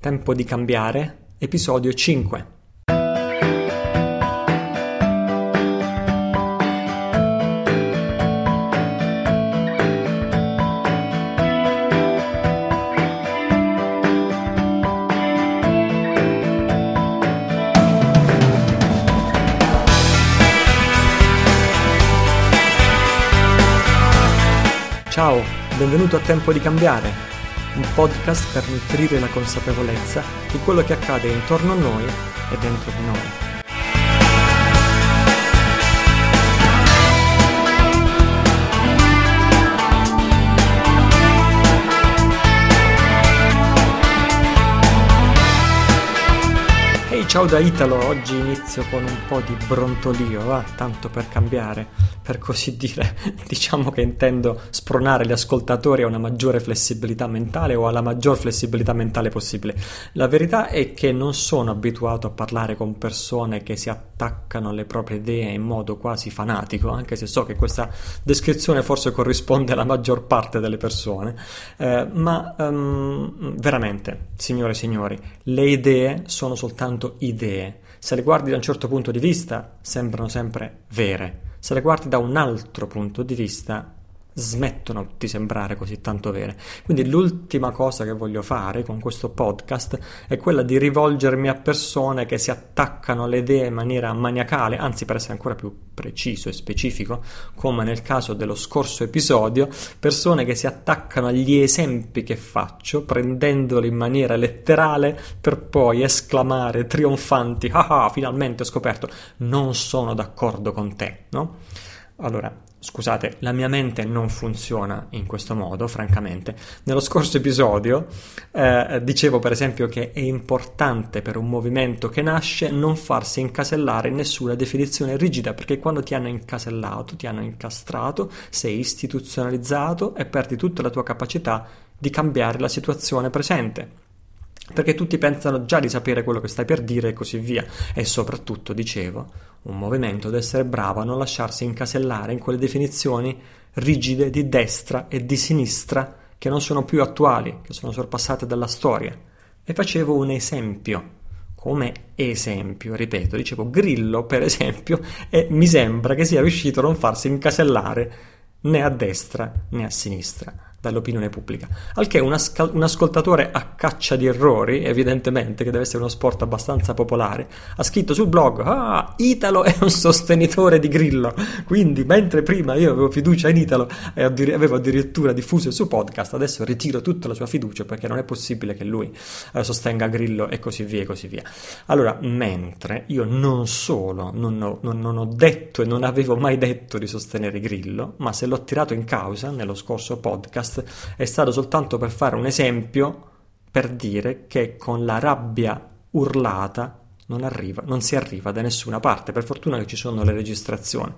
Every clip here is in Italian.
Tempo di cambiare, episodio 5. Ciao, benvenuto a Tempo di cambiare, un podcast per nutrire la consapevolezza di quello che accade intorno a noi e dentro di noi. Ciao da Italo, oggi inizio con un po' di brontolio, va, tanto per cambiare, per così dire. Diciamo che intendo spronare gli ascoltatori a una maggiore flessibilità mentale o alla maggior flessibilità mentale possibile. La verità è che non sono abituato a parlare con persone che si attaccano alle proprie idee in modo quasi fanatico, anche se so che questa descrizione forse corrisponde alla maggior parte delle persone, eh, ma um, veramente, signore e signori, le idee sono soltanto idee. Se le guardi da un certo punto di vista, sembrano sempre vere. Se le guardi da un altro punto di vista, smettono di sembrare così tanto vere. Quindi l'ultima cosa che voglio fare con questo podcast è quella di rivolgermi a persone che si attaccano alle idee in maniera maniacale, anzi per essere ancora più preciso e specifico, come nel caso dello scorso episodio, persone che si attaccano agli esempi che faccio, prendendoli in maniera letterale per poi esclamare trionfanti, ah ah, finalmente ho scoperto, non sono d'accordo con te, no? Allora, Scusate, la mia mente non funziona in questo modo, francamente. Nello scorso episodio eh, dicevo per esempio che è importante per un movimento che nasce non farsi incasellare in nessuna definizione rigida, perché quando ti hanno incasellato, ti hanno incastrato, sei istituzionalizzato e perdi tutta la tua capacità di cambiare la situazione presente perché tutti pensano già di sapere quello che stai per dire e così via. E soprattutto, dicevo, un movimento deve essere bravo a non lasciarsi incasellare in quelle definizioni rigide di destra e di sinistra che non sono più attuali, che sono sorpassate dalla storia. E facevo un esempio. Come esempio, ripeto, dicevo Grillo, per esempio, e mi sembra che sia riuscito a non farsi incasellare né a destra né a sinistra dall'opinione pubblica. Al che un, ascal- un, ascoltatore a caccia di errori, evidentemente, che deve essere uno sport abbastanza popolare, ha scritto sul blog: Ah, Italo è un sostenitore di Grillo. Quindi, mentre prima io avevo fiducia in Italo e addir- avevo addirittura diffuso il suo podcast, adesso ritiro tutta la sua fiducia perché non è possibile che lui eh, sostenga Grillo e così via e così via. Allora, mentre io non solo non ho, non, non ho detto e non avevo mai detto di sostenere Grillo, ma se l'ho tirato in causa nello scorso podcast, podcast è stato soltanto per fare un esempio per dire che con la rabbia urlata non, arriva, non si arriva da nessuna parte. Per fortuna che ci sono le registrazioni.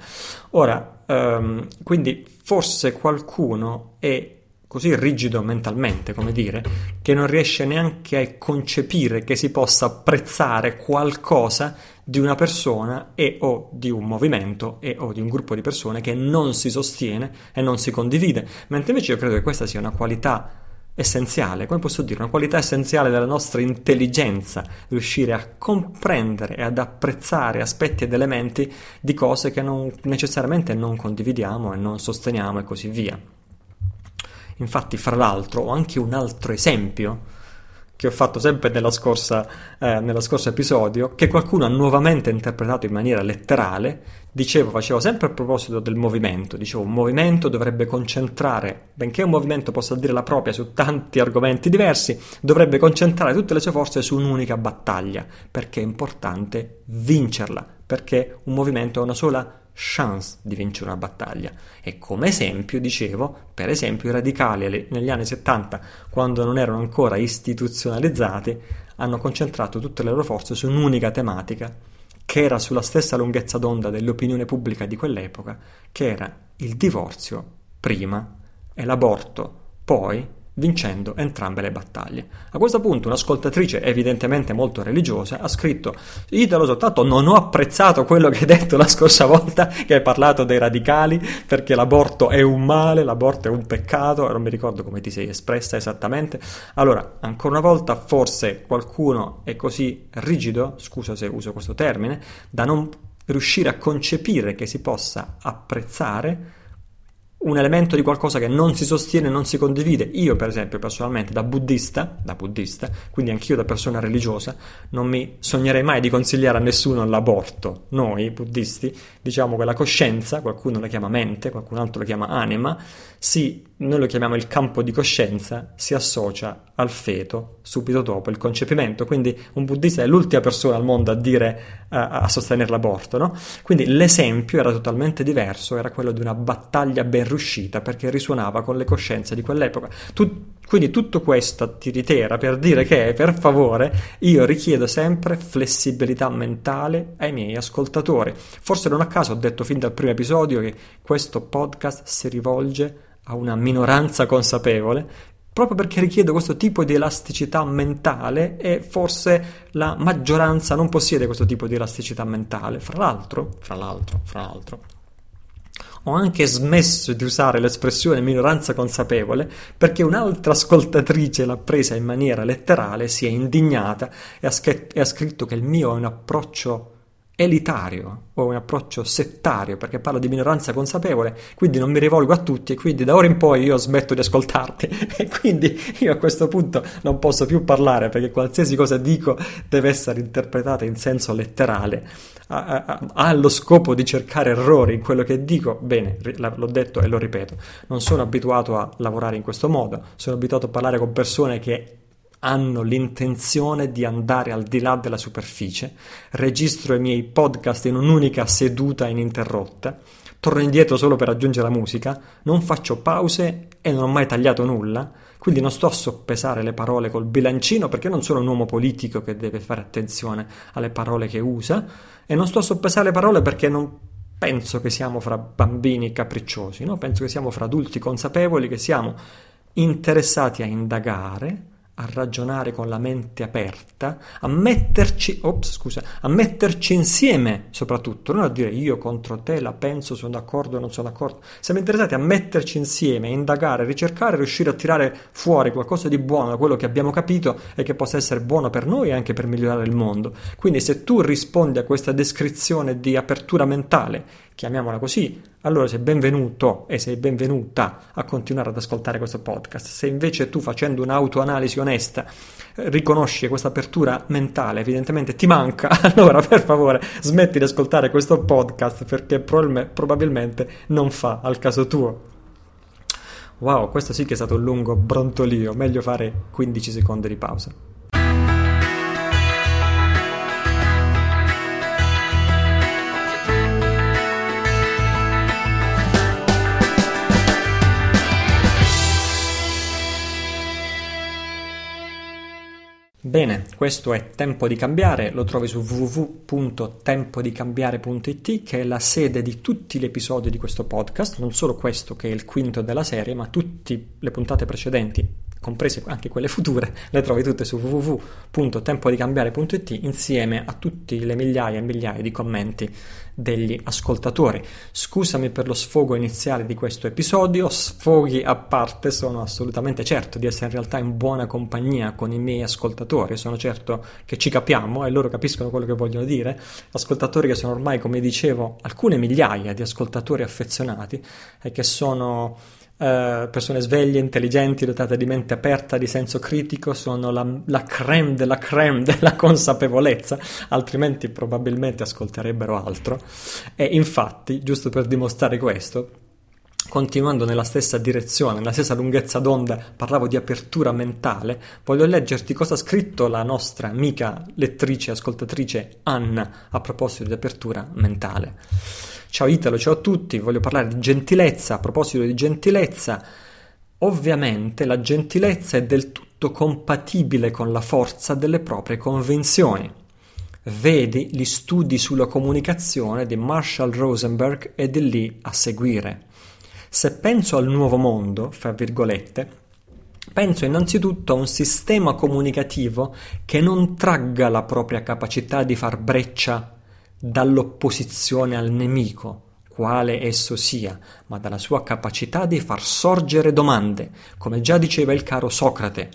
Ora, um, quindi forse qualcuno è così rigido mentalmente, come dire, che non riesce neanche a concepire che si possa apprezzare qualcosa di una persona e o di un movimento e o di un gruppo di persone che non si sostiene e non si condivide, mentre invece io credo che questa sia una qualità essenziale, come posso dire, una qualità essenziale della nostra intelligenza, riuscire a comprendere e ad apprezzare aspetti ed elementi di cose che non, necessariamente non condividiamo e non sosteniamo e così via. Infatti, fra l'altro, ho anche un altro esempio che ho fatto sempre nella scorsa, eh, nello scorso episodio, che qualcuno ha nuovamente interpretato in maniera letterale. Dicevo, facevo sempre a proposito del movimento, dicevo un movimento dovrebbe concentrare, benché un movimento possa dire la propria su tanti argomenti diversi, dovrebbe concentrare tutte le sue forze su un'unica battaglia, perché è importante vincerla, perché un movimento ha una sola chance di vincere una battaglia. E come esempio, dicevo, per esempio i radicali negli anni 70, quando non erano ancora istituzionalizzati, hanno concentrato tutte le loro forze su un'unica tematica, che era sulla stessa lunghezza d'onda dell'opinione pubblica di quell'epoca, che era il divorzio prima e l'aborto poi vincendo entrambe le battaglie. A questo punto un'ascoltatrice evidentemente molto religiosa ha scritto Italo soltanto non ho apprezzato quello che hai detto la scorsa volta che hai parlato dei radicali perché l'aborto è un male, l'aborto è un peccato non mi ricordo come ti sei espressa esattamente. Allora, ancora una volta forse qualcuno è così rigido, scusa se uso questo termine, da non riuscire a concepire che si possa apprezzare un elemento di qualcosa che non si sostiene, non si condivide. Io, per esempio, personalmente, da buddista, da buddista, quindi anch'io da persona religiosa, non mi sognerei mai di consigliare a nessuno l'aborto. Noi, buddisti, diciamo che la coscienza, qualcuno la chiama mente, qualcun altro la chiama anima, si, noi lo chiamiamo il campo di coscienza, si associa al feto subito dopo il concepimento. Quindi un buddista è l'ultima persona al mondo a dire, a, a sostenere l'aborto, no? Quindi l'esempio era totalmente diverso, era quello di una battaglia ben riuscita perché risuonava con le coscienze di quell'epoca. Tu, quindi tutto questo ti ritera per dire che, per favore, io richiedo sempre flessibilità mentale ai miei ascoltatori. Forse non a caso ho detto fin dal primo episodio che questo podcast si rivolge a una minoranza consapevole proprio perché richiede questo tipo di elasticità mentale e forse la maggioranza non possiede questo tipo di elasticità mentale. Fra l'altro, fra l'altro, fra l'altro, ho anche smesso di usare l'espressione minoranza consapevole perché un'altra ascoltatrice l'ha presa in maniera letterale, si è indignata e ha scritto che il mio è un approccio elitario o un approccio settario perché parlo di minoranza consapevole quindi non mi rivolgo a tutti e quindi da ora in poi io smetto di ascoltarti. E quindi io a questo punto non posso più parlare perché qualsiasi cosa dico deve essere interpretata in senso letterale. Ha, lo scopo di cercare errori in quello che dico? Bene l'ho detto e lo ripeto. Non sono abituato a lavorare in questo modo sono abituato a parlare con persone che hanno l'intenzione di andare al di là della superficie, registro i miei podcast in un'unica seduta ininterrotta, torno indietro solo per aggiungere la musica, non faccio pause e non ho mai tagliato nulla, quindi non sto a soppesare le parole col bilancino perché non sono un uomo politico che deve fare attenzione alle parole che usa e non sto a soppesare le parole perché non penso che siamo fra bambini capricciosi, no? penso che siamo fra adulti consapevoli, che siamo interessati a indagare, a ragionare con la mente aperta, a metterci, ops, scusa, a metterci insieme soprattutto, non a dire io contro te la penso, sono d'accordo o non sono d'accordo. Siamo interessati a metterci insieme, indagare, ricercare, riuscire a tirare fuori qualcosa di buono da quello che abbiamo capito e che possa essere buono per noi e anche per migliorare il mondo. Quindi se tu rispondi a questa descrizione di apertura mentale chiamiamola così, allora sei benvenuto e sei benvenuta a continuare ad ascoltare questo podcast. Se invece tu facendo un'autoanalisi onesta eh, riconosci questa apertura mentale, evidentemente ti manca, allora per favore smetti di ascoltare questo podcast perché probabilmente non fa al caso tuo. Wow, questo sì che è stato un lungo brontolio, meglio fare 15 secondi di pausa. Bene, questo è Tempo di Cambiare, lo trovi su www.tempodicambiare.it che è la sede di tutti gli episodi di questo podcast, non solo questo che è il quinto della serie, ma tutte le puntate precedenti comprese anche quelle future, le trovi tutte su www.tempodicambiare.it insieme a tutte le migliaia e migliaia di commenti degli ascoltatori. Scusami per lo sfogo iniziale di questo episodio, sfoghi a parte, sono assolutamente certo di essere in realtà in buona compagnia con i miei ascoltatori, sono certo che ci capiamo e loro capiscono quello che vogliono dire, ascoltatori che sono ormai, come dicevo, alcune migliaia di ascoltatori affezionati e che sono Uh, persone sveglie, intelligenti, dotate di mente aperta, di senso critico, sono la, la creme della creme della consapevolezza, altrimenti probabilmente ascolterebbero altro. E infatti, giusto per dimostrare questo, continuando nella stessa direzione, nella stessa lunghezza d'onda, parlavo di apertura mentale, voglio leggerti cosa ha scritto la nostra amica lettrice ascoltatrice Anna a proposito di apertura mentale. Ciao Italo, ciao a tutti, voglio parlare di gentilezza. A proposito di gentilezza, ovviamente la gentilezza è del tutto compatibile con la forza delle proprie convinzioni. Vedi gli studi sulla comunicazione di Marshall Rosenberg e di lì a seguire. Se penso al nuovo mondo, fra virgolette, Penso innanzitutto a un sistema comunicativo che non tragga la propria capacità di far breccia dall'opposizione al nemico, quale esso sia, ma dalla sua capacità di far sorgere domande, come già diceva il caro Socrate.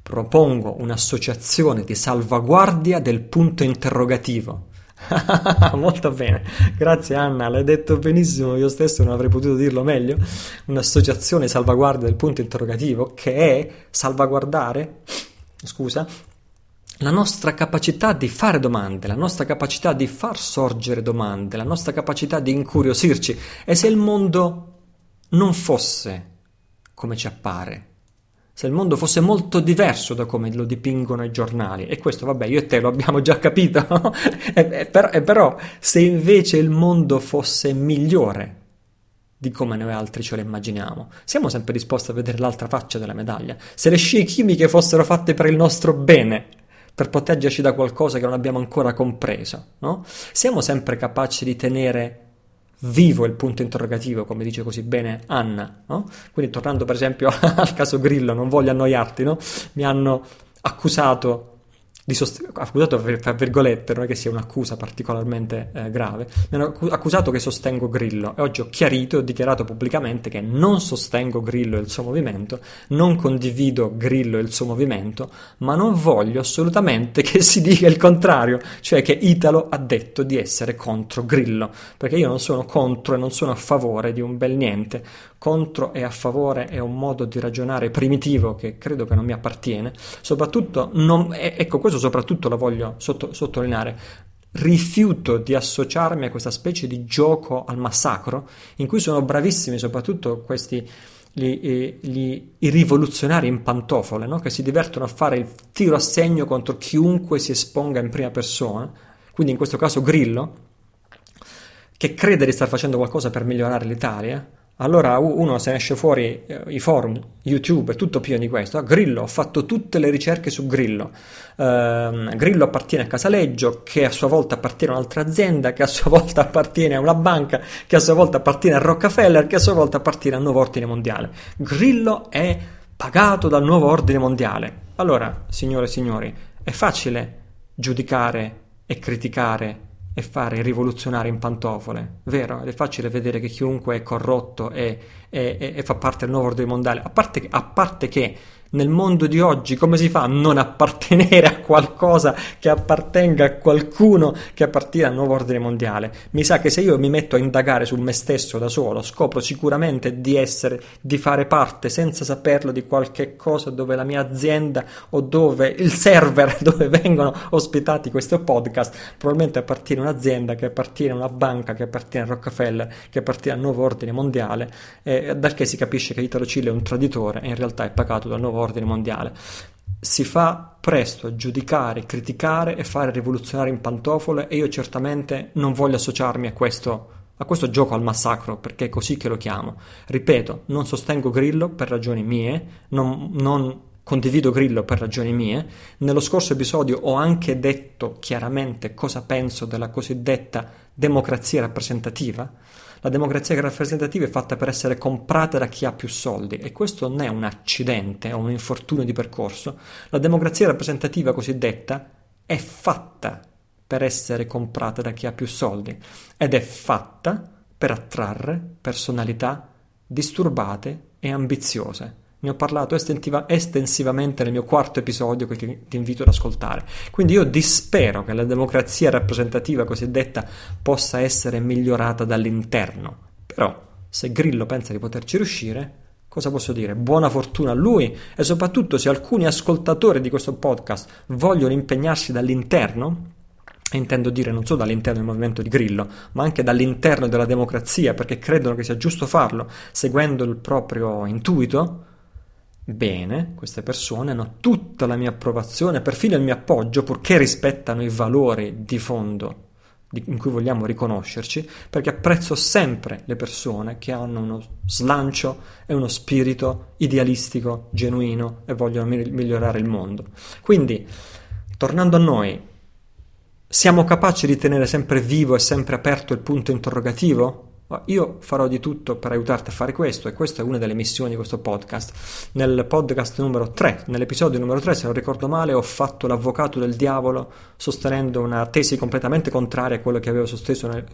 Propongo un'associazione di salvaguardia del punto interrogativo. Molto bene, grazie Anna, l'hai detto benissimo, io stesso non avrei potuto dirlo meglio. Un'associazione salvaguardia del punto interrogativo che è salvaguardare, scusa, la nostra capacità di fare domande, la nostra capacità di far sorgere domande, la nostra capacità di incuriosirci. E se il mondo non fosse come ci appare, se il mondo fosse molto diverso da come lo dipingono i giornali, e questo vabbè io e te lo abbiamo già capito, e, e, però, e però se invece il mondo fosse migliore di come noi altri ce lo immaginiamo, siamo sempre disposti a vedere l'altra faccia della medaglia. Se le scie chimiche fossero fatte per il nostro bene, per proteggerci da qualcosa che non abbiamo ancora compreso, no? Siamo sempre capaci di tenere vivo il punto interrogativo, come dice così bene Anna, no? Quindi tornando per esempio al caso Grillo, non voglio annoiarti, no? Mi hanno accusato sost- accusato tra virgolette, non è che sia un'accusa particolarmente eh, grave, mi hanno accusato che sostengo Grillo. E oggi ho chiarito e ho dichiarato pubblicamente che non sostengo Grillo e il suo movimento, non condivido Grillo e il suo movimento, ma non voglio assolutamente che si dica il contrario, cioè che Italo ha detto di essere contro Grillo, perché io non sono contro e non sono a favore di un bel niente, contro e a favore è un modo di ragionare primitivo che credo che non mi appartiene, soprattutto, non, ecco questo soprattutto lo voglio sotto, sottolineare, rifiuto di associarmi a questa specie di gioco al massacro in cui sono bravissimi soprattutto questi gli, gli, i rivoluzionari in pantofole no? che si divertono a fare il tiro a segno contro chiunque si esponga in prima persona quindi in questo caso Grillo che crede di star facendo qualcosa per migliorare l'Italia allora uno se ne esce fuori eh, i forum, YouTube, tutto pieno di questo. Grillo, ho fatto tutte le ricerche su Grillo. Uh, Grillo appartiene a Casaleggio, che a sua volta appartiene a un'altra azienda, che a sua volta appartiene a una banca, che a sua volta appartiene a Rockefeller, che a sua volta appartiene al nuovo ordine mondiale. Grillo è pagato dal nuovo ordine mondiale. Allora, signore e signori, è facile giudicare e criticare e fare rivoluzionare in pantofole, vero? Ed è facile vedere che chiunque è corrotto e, e, e fa parte del nuovo ordine mondiale, a parte, a parte che nel mondo di oggi come si fa a non appartenere a qualcosa che appartenga a qualcuno che appartiene al nuovo ordine mondiale? Mi sa che se io mi metto a indagare su me stesso da solo, scopro sicuramente di essere, di fare parte senza saperlo di qualche cosa dove la mia azienda o dove il server dove vengono ospitati questi podcast probabilmente appartiene a un'azienda che appartiene a una banca che appartiene a Rockefeller che appartiene al nuovo ordine mondiale eh, dal che si capisce che Italo Cile è un traditore e in realtà è pagato dal nuovo ordine mondiale. Si fa presto a giudicare, criticare e fare rivoluzionare in pantofole e io certamente non voglio associarmi a questo, a questo gioco al massacro perché è così che lo chiamo. Ripeto, non sostengo Grillo per ragioni mie, non, non condivido Grillo per ragioni mie. Nello scorso episodio ho anche detto chiaramente cosa penso della cosiddetta democrazia rappresentativa la democrazia rappresentativa è fatta per essere comprata da chi ha più soldi e questo non è un accidente o un infortunio di percorso. La democrazia rappresentativa cosiddetta è fatta per essere comprata da chi ha più soldi ed è fatta per attrarre personalità disturbate e ambiziose. Ne ho parlato estentiva, estensivamente nel mio quarto episodio che ti, ti, invito ad ascoltare. Quindi io dispero che la democrazia rappresentativa cosiddetta possa essere migliorata dall'interno. Però, se Grillo pensa di poterci riuscire, cosa posso dire? Buona fortuna a lui e soprattutto se alcuni ascoltatori di questo podcast vogliono impegnarsi dall'interno, e intendo dire non solo dall'interno del movimento di Grillo, ma anche dall'interno della democrazia, perché credono che sia giusto farlo, seguendo il proprio intuito, Bene, queste persone hanno tutta la mia approvazione, perfino il mio appoggio, purché rispettano i valori di fondo in cui vogliamo riconoscerci, perché apprezzo sempre le persone che hanno uno slancio e uno spirito idealistico, genuino e vogliono migliorare il mondo. Quindi, tornando a noi, siamo capaci di tenere sempre vivo e sempre aperto il punto interrogativo? Io farò di tutto per aiutarti a fare questo e questa è una delle missioni di questo podcast. Nel podcast numero 3, nell'episodio numero 3, se non ricordo male, ho fatto l'avvocato del diavolo sostenendo una tesi completamente contraria a quello che avevo nel,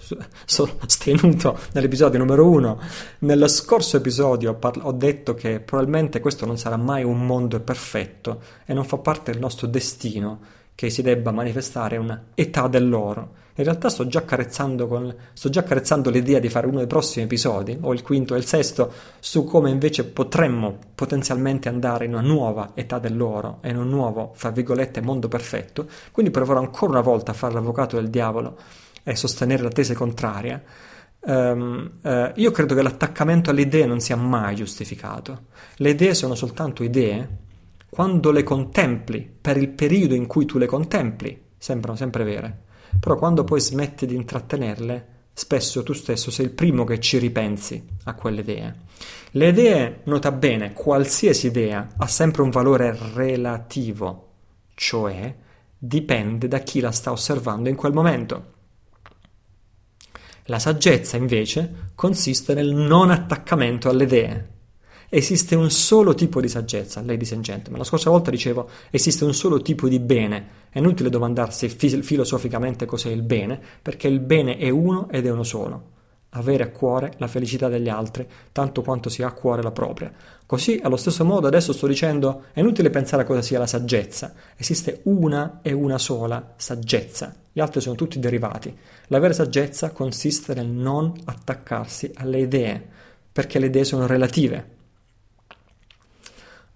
sostenuto nell'episodio numero 1. Nello scorso episodio ho, parla- ho detto che probabilmente questo non sarà mai un mondo perfetto e non fa parte del nostro destino che si debba manifestare una età dell'oro in realtà sto già, con, sto già accarezzando l'idea di fare uno dei prossimi episodi, o il quinto e il sesto, su come invece potremmo potenzialmente andare in una nuova età dell'oro e in un nuovo, fra virgolette, mondo perfetto. Quindi proverò ancora una volta a fare l'avvocato del diavolo e sostenere la tesi contraria. Um, uh, io credo che l'attaccamento alle idee non sia mai giustificato. Le idee sono soltanto idee quando le contempli, per il periodo in cui tu le contempli, sembrano sempre vere. Però quando poi smetti di intrattenerle, spesso tu stesso sei il primo che ci ripensi a quelle idee. Le idee, nota bene, qualsiasi idea ha sempre un valore relativo, cioè dipende da chi la sta osservando in quel momento. La saggezza, invece, consiste nel non attaccamento alle idee. Esiste un solo tipo di saggezza, ladies and gentlemen. La scorsa volta dicevo esiste un solo tipo di bene. È inutile domandarsi filosoficamente cos'è il bene, perché il bene è uno ed è uno solo. Avere a cuore la felicità degli altri, tanto quanto si ha a cuore la propria. Così, allo stesso modo, adesso sto dicendo, è inutile pensare a cosa sia la saggezza. Esiste una e una sola saggezza. Gli altri sono tutti derivati. La vera saggezza consiste nel non attaccarsi alle idee, perché le idee sono relative.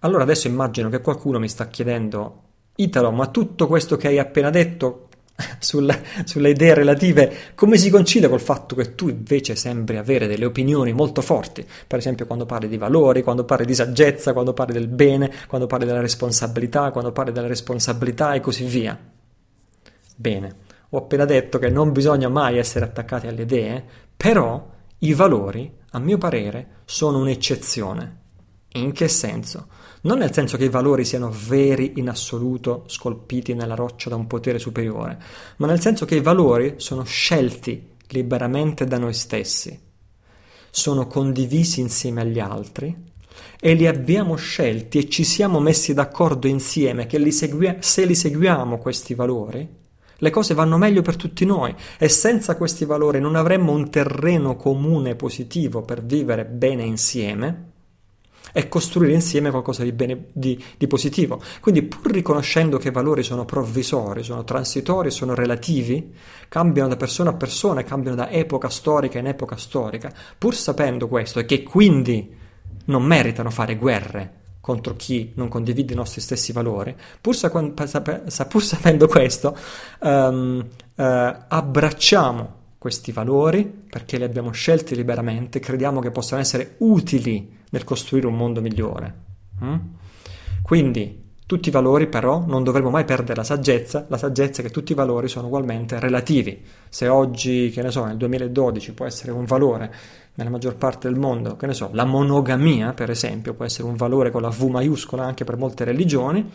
Allora adesso immagino che qualcuno mi sta chiedendo, Italo, ma tutto questo che hai appena detto sulla, sulle idee relative, come si concilia col fatto che tu invece sembri avere delle opinioni molto forti? Per esempio quando parli di valori, quando parli di saggezza, quando parli del bene, quando parli della responsabilità, quando parli della responsabilità e così via. Bene, ho appena detto che non bisogna mai essere attaccati alle idee, però i valori, a mio parere, sono un'eccezione. In che senso? Non nel senso che i valori siano veri in assoluto, scolpiti nella roccia da un potere superiore, ma nel senso che i valori sono scelti liberamente da noi stessi, sono condivisi insieme agli altri e li abbiamo scelti e ci siamo messi d'accordo insieme che li segui- se li seguiamo questi valori, le cose vanno meglio per tutti noi e senza questi valori non avremmo un terreno comune positivo per vivere bene insieme è costruire insieme qualcosa di, bene, di, di, positivo. Quindi pur riconoscendo che i valori sono provvisori, sono transitori, sono relativi, cambiano da persona a persona, cambiano da epoca storica in epoca storica, pur sapendo questo e che quindi non meritano fare guerre contro chi non condivide i nostri stessi valori, pur, sa, pur sapendo questo, um, uh, abbracciamo questi valori perché li abbiamo scelti liberamente, crediamo che possano essere utili nel costruire un mondo migliore. Mm? Quindi tutti i valori però non dovremo mai perdere la saggezza, la saggezza è che tutti i valori sono ugualmente relativi. Se oggi, che ne so, nel 2012 può essere un valore nella maggior parte del mondo, che ne so, la monogamia per esempio può essere un valore con la V maiuscola anche per molte religioni,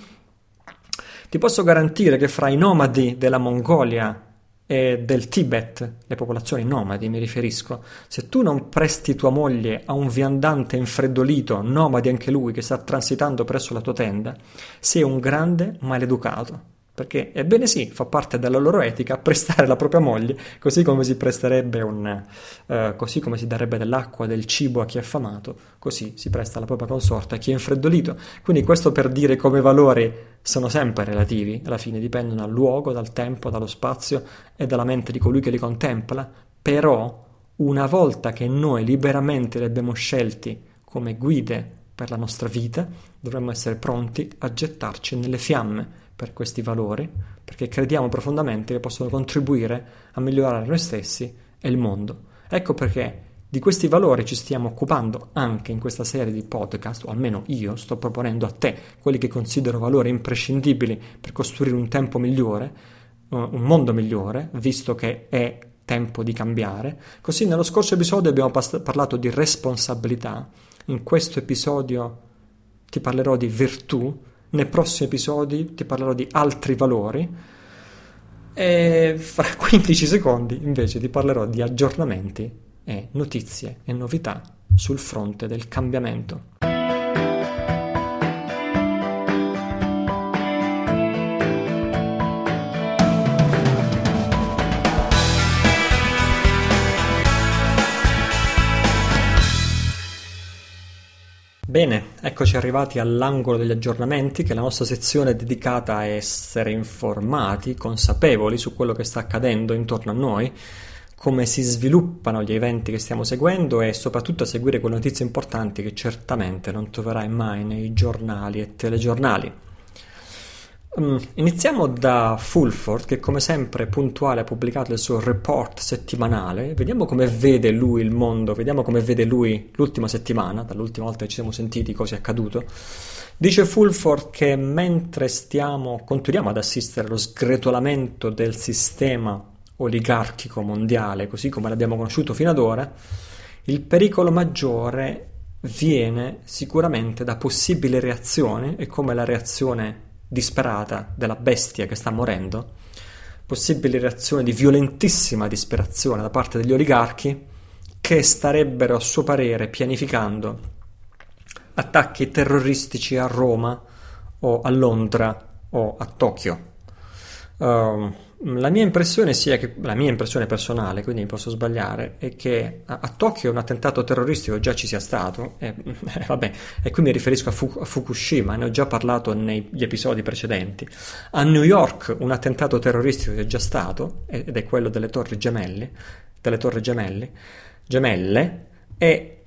ti posso garantire che fra i nomadi della Mongolia e del Tibet, le popolazioni nomadi mi riferisco, se tu non presti tua moglie a un viandante infreddolito, nomadi anche lui, che sta transitando presso la tua tenda, sei un grande maleducato. Perché, ebbene sì, fa parte della loro etica prestare la propria moglie, così come si presterebbe un... Eh, così come si darebbe dell'acqua, del cibo a chi è affamato, così si presta la propria consorte a chi è infreddolito. Quindi questo per dire come valori sono sempre relativi, alla fine dipendono dal luogo, dal tempo, dallo spazio e dalla mente di colui che li contempla, però una volta che noi liberamente li abbiamo scelti come guide per la nostra vita, dovremmo essere pronti a gettarci nelle fiamme per questi valori, perché crediamo profondamente che possono contribuire a migliorare noi stessi e il mondo. Ecco perché di questi valori ci stiamo occupando anche in questa serie di podcast, o almeno io sto proponendo a te quelli che considero valori imprescindibili per costruire un tempo migliore, uh, un mondo migliore, visto che è tempo di cambiare. Così nello scorso episodio abbiamo pas- parlato di responsabilità, in questo episodio ti parlerò di virtù, nei prossimi episodi ti parlerò di altri valori e fra 15 secondi invece ti parlerò di aggiornamenti e notizie e novità sul fronte del cambiamento. Bene, eccoci arrivati all'angolo degli aggiornamenti, che è la nostra sezione dedicata a essere informati, consapevoli su quello che sta accadendo intorno a noi, come si sviluppano gli eventi che stiamo seguendo e soprattutto a seguire quelle notizie importanti che certamente non troverai mai nei giornali e telegiornali. Um, iniziamo da Fulford che come sempre puntuale ha pubblicato il suo report settimanale, vediamo come vede lui il mondo, vediamo come vede lui l'ultima settimana, dall'ultima volta che ci siamo sentiti cosa è accaduto. Dice Fulford che mentre stiamo, continuiamo ad assistere allo sgretolamento del sistema oligarchico mondiale, così come l'abbiamo conosciuto fino ad ora, il pericolo maggiore viene sicuramente da possibili reazioni e come la reazione disperata della bestia che sta morendo, possibili reazioni di violentissima disperazione da parte degli oligarchi che starebbero a suo parere pianificando attacchi terroristici a Roma o a Londra o a Tokyo. Uh, la mia impressione sia che, la mia impressione personale, quindi mi posso sbagliare, è che a, a Tokyo un attentato terroristico già ci sia stato, e, eh, vabbè, e qui mi riferisco a, Fu, a, Fukushima, ne ho già parlato negli episodi precedenti. A New York un attentato terroristico è già stato, ed è quello delle torri gemelli, delle torri gemelli, gemelle, e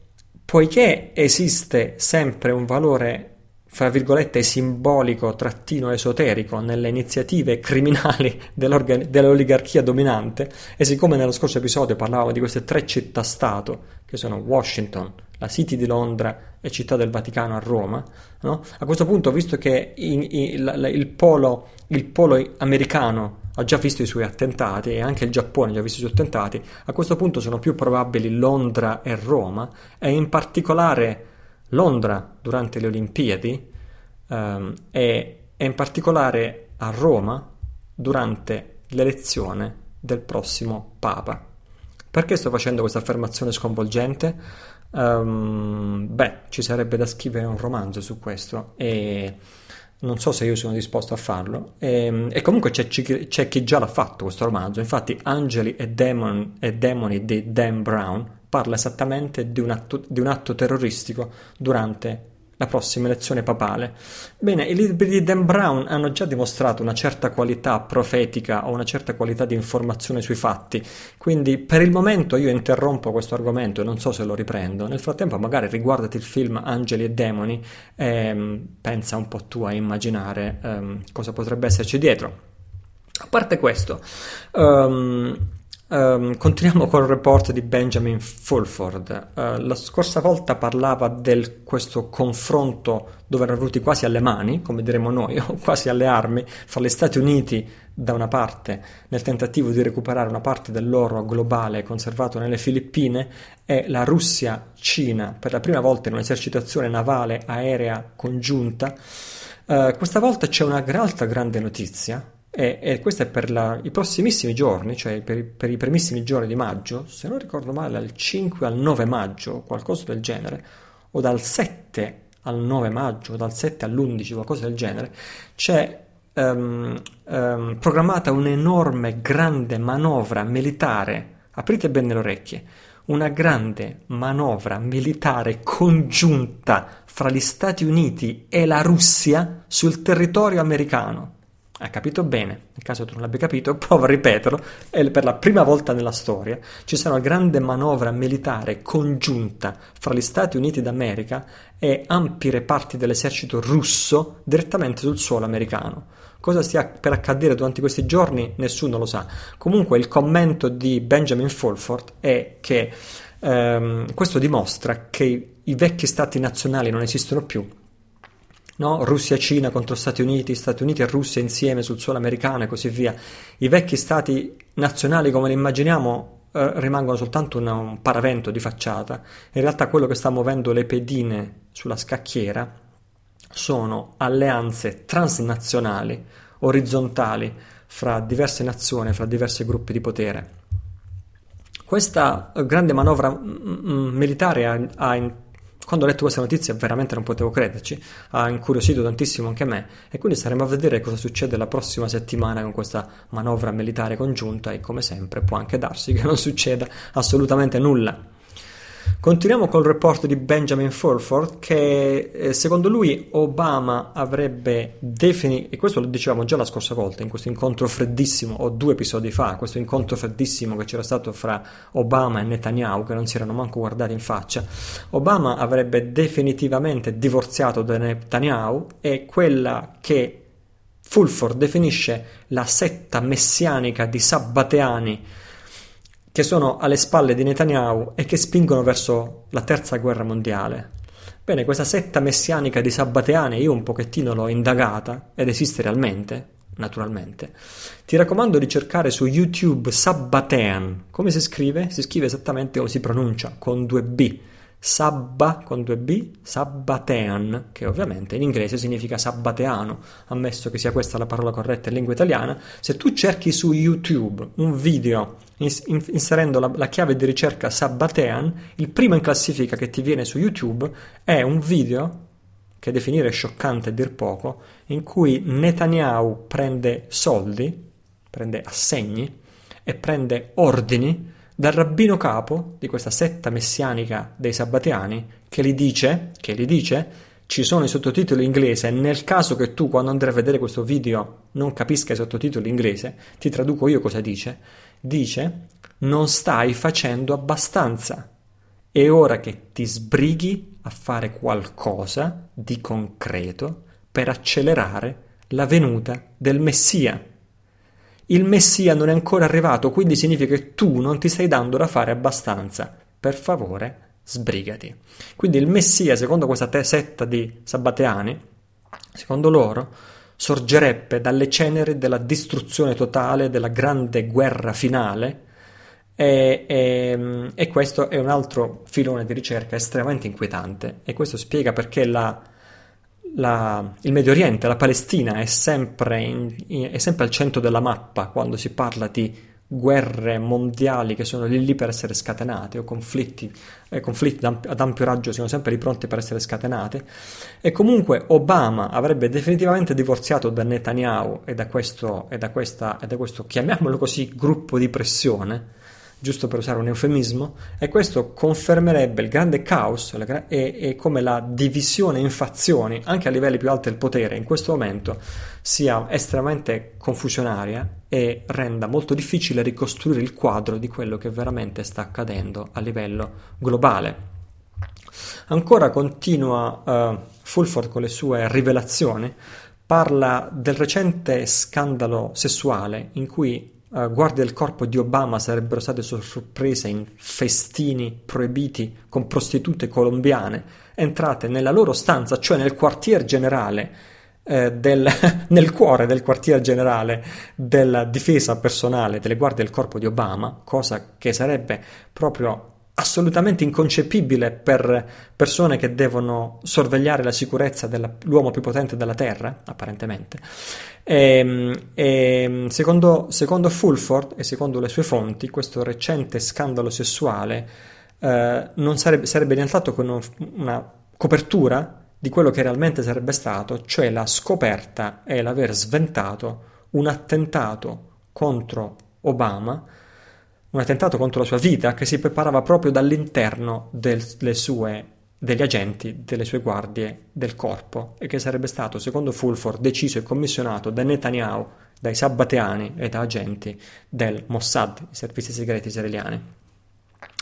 poiché esiste sempre un valore fra virgolette simbolico trattino esoterico nelle iniziative criminali dell'oligarchia dominante e siccome nello scorso episodio parlavamo di queste tre città-stato che sono Washington, la City di Londra e Città del Vaticano a Roma, no? a questo punto visto che in, in, il, polo, il polo americano ha già visto i suoi attentati e anche il Giappone ha già visto i suoi attentati, a questo punto sono più probabili Londra e Roma e in particolare Londra durante le Olimpiadi um, e, e in particolare a Roma durante l'elezione del prossimo Papa. Perché sto facendo questa affermazione sconvolgente? Um, beh, ci sarebbe da scrivere un romanzo su questo e non so se io sono disposto a farlo. E, e comunque c'è, c'è, chi già l'ha fatto questo romanzo. Infatti, Angeli e, Demon, e Demoni di Dan Brown parla esattamente di un atto, di un atto terroristico durante la prossima elezione papale. Bene, i libri di Dan Brown hanno già dimostrato una certa qualità profetica o una certa qualità di informazione sui fatti, quindi per il momento io interrompo questo argomento e non so se lo riprendo. Nel frattempo magari riguardati il film Angeli e Demoni e um, pensa un po' tu a immaginare um, cosa potrebbe esserci dietro. A parte questo, um, Um, continuiamo col report di Benjamin Fulford. Uh, la scorsa volta parlava di questo confronto dove erano venuti quasi alle mani, come diremmo noi, o quasi alle armi, fra gli Stati Uniti da una parte nel tentativo di recuperare una parte dell'oro globale conservato nelle Filippine e la Russia-Cina per la prima volta in un'esercitazione navale aerea congiunta. Uh, questa volta c'è un'altra grande notizia e, e questo è per la, i prossimissimi giorni, cioè per, per, i primissimi giorni di maggio, se non ricordo male dal 5 al 9 maggio, qualcosa del genere, o dal 7 al 9 maggio, o dal 7 all'11, qualcosa del genere, c'è um, um, programmata un'enorme, grande manovra militare, aprite bene le orecchie, una grande manovra militare congiunta fra gli Stati Uniti e la Russia sul territorio americano. Ha capito bene, nel caso tu non l'abbia capito, prova a ripeterlo, e per la prima volta nella storia ci sarà una grande manovra militare congiunta fra gli Stati Uniti d'America e ampi reparti dell'esercito russo direttamente sul suolo americano. Cosa stia per accadere durante questi giorni nessuno lo sa. Comunque il commento di Benjamin Fulford è che ehm, questo dimostra che i vecchi stati nazionali non esistono più no? Russia-Cina contro Stati Uniti, Stati Uniti e Russia insieme sul suolo americano e così via. I vecchi stati nazionali come li immaginiamo eh, rimangono soltanto una, un paravento di facciata. In realtà quello che sta muovendo le pedine sulla scacchiera sono alleanze transnazionali, orizzontali, fra diverse nazioni, fra diversi gruppi di potere. Questa grande manovra mm, mm, militare ha, ha quando ho letto questa notizia veramente non potevo crederci, ha incuriosito tantissimo anche me e quindi staremo a vedere cosa succede la prossima settimana con questa manovra militare congiunta e come sempre può anche darsi che non succeda assolutamente nulla. Continuiamo col report di Benjamin Fulford che eh, secondo lui Obama avrebbe definito, e questo lo dicevamo già la scorsa volta in questo incontro freddissimo, o due episodi fa, questo incontro freddissimo che c'era stato fra Obama e Netanyahu che non si erano manco guardati in faccia, Obama avrebbe definitivamente divorziato da Netanyahu e quella che Fulford definisce la setta messianica di sabbateani che sono alle spalle di Netanyahu e che spingono verso la terza guerra mondiale. Bene, questa setta messianica di sabbateani io un pochettino l'ho indagata ed esiste realmente, naturalmente. Ti raccomando di cercare su YouTube Sabbatean. Come si scrive? Si scrive esattamente come si pronuncia, con due B. Sabba con due B, Sabbatean, che ovviamente in inglese significa sabbateano, ammesso che sia questa la parola corretta in lingua italiana. Se tu cerchi su YouTube un video inserendo la, la chiave di ricerca Sabbatean, il primo in classifica che ti viene su YouTube è un video che definire scioccante a dir poco, in cui Netanyahu prende soldi, prende assegni e prende ordini dal rabbino capo di questa setta messianica dei sabbatiani che gli dice, che gli dice ci sono i sottotitoli in inglese nel caso che tu quando andrai a vedere questo video non capisca i sottotitoli in inglese ti traduco io cosa dice dice non stai facendo abbastanza è ora che ti sbrighi a fare qualcosa di concreto per accelerare la venuta del Messia il Messia non è ancora arrivato, quindi significa che tu non ti stai dando da fare abbastanza. Per favore, sbrigati. Quindi il Messia, secondo questa setta di sabbateani, secondo loro, sorgerebbe dalle ceneri della distruzione totale, della grande guerra finale, e, e, e questo è un altro filone di ricerca estremamente inquietante e questo spiega perché la, la, il Medio Oriente, la Palestina è sempre, in, è sempre, al centro della mappa quando si parla di guerre mondiali che sono lì lì per essere scatenate o conflitti, eh, conflitti ad ampio raggio sono sempre lì pronti per essere scatenate. E comunque Obama avrebbe definitivamente divorziato da Netanyahu e da questo, e da questa, e da questo chiamiamolo così gruppo di pressione giusto per usare un eufemismo, e questo confermerebbe il grande caos e, e, come la divisione in fazioni, anche a livelli più alti del potere, in questo momento sia estremamente confusionaria e renda molto difficile ricostruire il quadro di quello che veramente sta accadendo a livello globale. Ancora continua uh, Fulford con le sue rivelazioni, parla del recente scandalo sessuale in cui uh, guardie del corpo di Obama sarebbero state sorprese in festini proibiti con prostitute colombiane entrate nella loro stanza, cioè nel quartier generale, eh, del, nel cuore del quartier generale della difesa personale delle guardie del corpo di Obama, cosa che sarebbe proprio assolutamente inconcepibile per persone che devono sorvegliare la sicurezza dell'uomo più potente della Terra, apparentemente. E, ehm, e, ehm, secondo, secondo, Fulford e secondo le sue fonti, questo recente scandalo sessuale eh, non sarebbe, sarebbe rientrato con una copertura di quello che realmente sarebbe stato, cioè la scoperta e l'aver sventato un attentato contro Obama un attentato contro la sua vita che si preparava proprio dall'interno delle sue, degli agenti delle sue guardie del corpo e che sarebbe stato, secondo Fulford, deciso e commissionato da Netanyahu, dai sabbateani e da agenti del Mossad, i servizi segreti israeliani,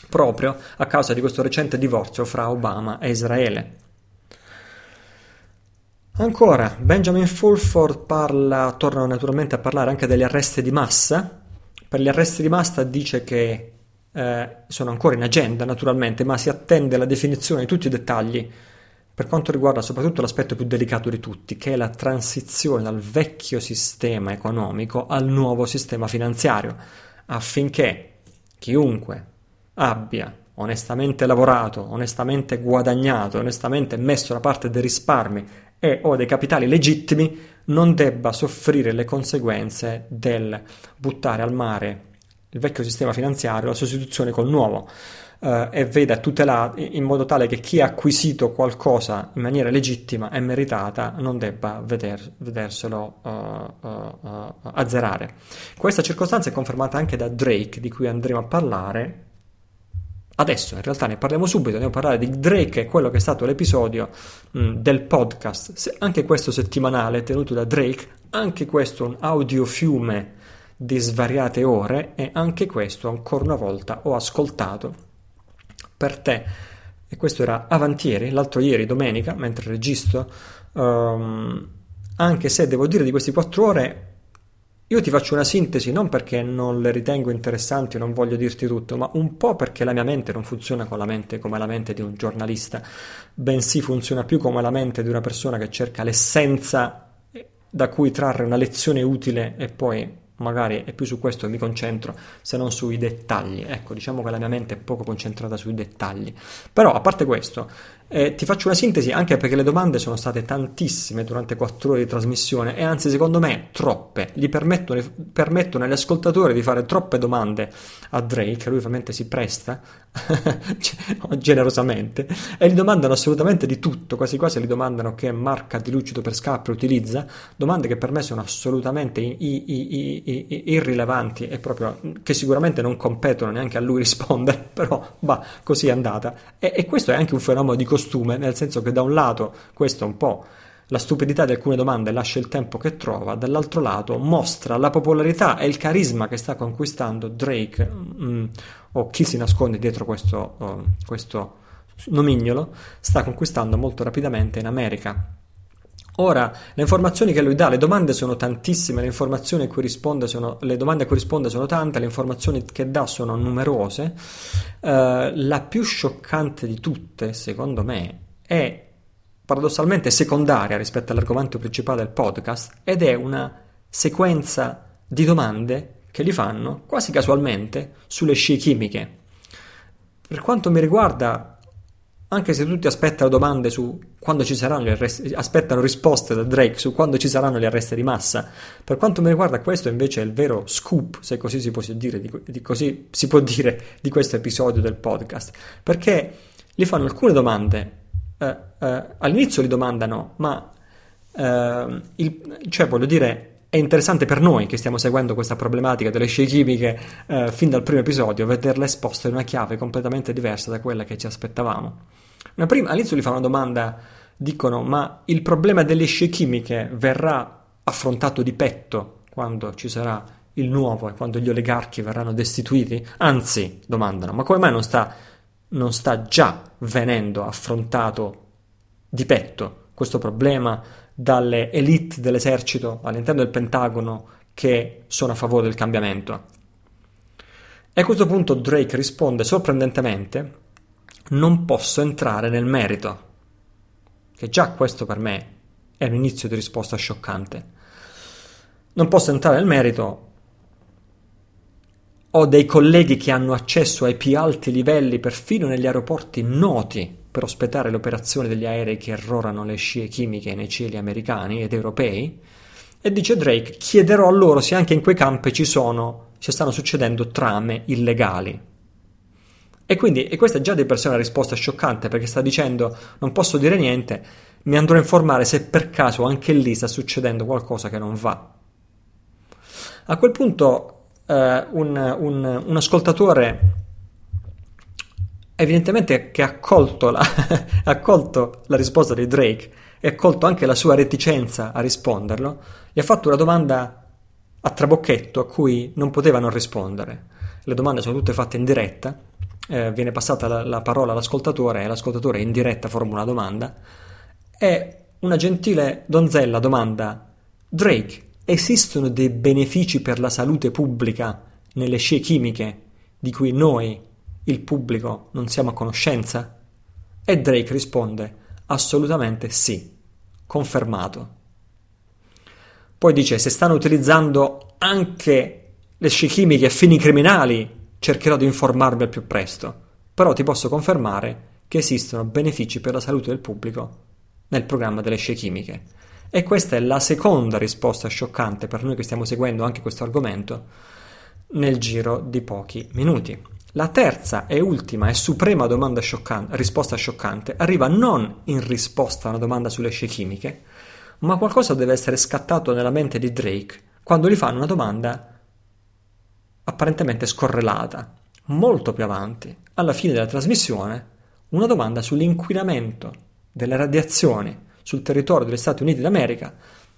proprio a causa di questo recente divorzio fra Obama e Israele. Ancora, Benjamin Fulford parla, torna naturalmente a parlare anche degli arresti di massa, per gli arresti di massa dice che eh, sono ancora in agenda naturalmente, ma si attende la definizione di tutti i dettagli per quanto riguarda soprattutto l'aspetto più delicato di tutti, che è la transizione dal vecchio sistema economico al nuovo sistema finanziario, affinché chiunque abbia onestamente lavorato, onestamente guadagnato, onestamente messo da parte dei risparmi e o dei capitali legittimi non debba soffrire le conseguenze del buttare al mare il vecchio sistema finanziario, la sostituzione col nuovo eh, e veda tutelato in modo tale che chi ha acquisito qualcosa in maniera legittima e meritata non debba veder, vederselo uh, uh, uh, azzerare. Questa circostanza è confermata anche da Drake, di cui andremo a parlare Adesso in realtà ne parliamo subito, andiamo a parlare di Drake, che quello che è stato l'episodio mh, del podcast, anche questo settimanale tenuto da Drake, anche questo un audio fiume di svariate ore e anche questo ancora una volta ho ascoltato per te. E questo era avantieri, l'altro ieri, domenica, mentre registro, um, anche se devo dire di queste quattro ore io ti faccio una sintesi non perché non le ritengo interessanti non voglio dirti tutto, ma un po' perché la mia mente non funziona con la mente come la mente di un giornalista, bensì funziona più come la mente di una persona che cerca l'essenza da cui trarre una lezione utile e poi magari è più su questo che mi concentro se non sui dettagli. Ecco, diciamo che la mia mente è poco concentrata sui dettagli. Però, a parte questo, eh, ti faccio una sintesi anche perché le domande sono state tantissime durante quattro ore di trasmissione e anzi, secondo me, troppe. Gli permettono, permettono agli ascoltatori di fare troppe domande a Drake, lui ovviamente si presta generosamente e gli domandano assolutamente di tutto, quasi quasi gli domandano che marca di lucido per scarpe utilizza, domande che per me sono assolutamente i, i, i, irrilevanti e proprio che sicuramente non competono neanche a lui rispondere, però va, così è andata. E, e questo è anche un fenomeno di costume, nel senso che da un lato questo è un po' la stupidità di alcune domande lascia il tempo che trova, dall'altro lato mostra la popolarità e il carisma che sta conquistando Drake mm, o chi si nasconde dietro questo, uh, questo nomignolo, sta conquistando molto rapidamente in America. Ora, le informazioni che lui dà, le domande sono tantissime, le informazioni a cui risponde sono, le domande a cui risponde sono tante, le informazioni che dà sono numerose. Uh, la più scioccante di tutte, secondo me, è paradossalmente secondaria rispetto all'argomento principale del podcast ed è una sequenza di domande che gli fanno quasi casualmente sulle scie chimiche. Per quanto mi riguarda, anche se tutti aspettano domande su quando ci saranno gli arresti, aspettano risposte da Drake su quando ci saranno gli arresti di massa, per quanto mi riguarda questo invece è il vero scoop, se così si può dire, di, di, così si può dire di questo episodio del podcast, perché gli fanno alcune domande eh, eh, all'inizio gli domandano, ma eh, il, cioè voglio dire, è interessante per noi che stiamo seguendo questa problematica delle scie chimiche eh, fin dal primo episodio, vederla esposta in una chiave completamente diversa da quella che ci aspettavamo. Prima, all'inizio gli fanno una domanda, dicono, ma il problema delle scie chimiche verrà affrontato di petto quando ci sarà il nuovo e quando gli oligarchi verranno destituiti? Anzi, domandano, ma come mai non sta non sta già venendo affrontato di petto questo problema dalle elite dell'esercito all'interno del Pentagono che sono a favore del cambiamento. E a questo punto Drake risponde sorprendentemente non posso entrare nel merito, che già questo per me è un inizio di risposta scioccante. Non posso entrare nel merito ho dei colleghi che hanno accesso ai più alti livelli perfino negli aeroporti noti per ospitare le operazioni degli aerei che errorano le scie chimiche nei cieli americani ed europei. E dice Drake, chiederò a loro se anche in quei campi ci sono, ci stanno succedendo trame illegali. E quindi, e questa è già di per sé una risposta scioccante perché sta dicendo non posso dire niente, mi andrò a informare se per caso anche lì sta succedendo qualcosa che non va. A quel punto uh, un, un, un, ascoltatore evidentemente che ha accolto la, la risposta di Drake e ha accolto anche la sua reticenza a risponderlo, gli ha fatto una domanda a trabocchetto a cui non potevano rispondere. Le domande sono tutte fatte in diretta, eh, viene passata la, la, parola all'ascoltatore e l'ascoltatore in diretta formula una domanda e una gentile donzella domanda Drake, Esistono dei benefici per la salute pubblica nelle scie chimiche di cui noi, il pubblico, non siamo a conoscenza? E Drake risponde assolutamente sì, confermato. Poi dice se stanno utilizzando anche le scie chimiche a fini criminali, cercherò di informarmi al più presto, però ti posso confermare che esistono benefici per la salute del pubblico nel programma delle scie chimiche. E questa è la seconda risposta scioccante per noi che stiamo seguendo anche questo argomento. nel giro di pochi minuti. La terza e ultima e suprema scioccante, risposta scioccante arriva non in risposta a una domanda sulle scie chimiche, ma qualcosa deve essere scattato nella mente di Drake quando gli fanno una domanda apparentemente scorrelata, molto più avanti, alla fine della trasmissione, una domanda sull'inquinamento delle radiazioni sul territorio degli Stati Uniti d'America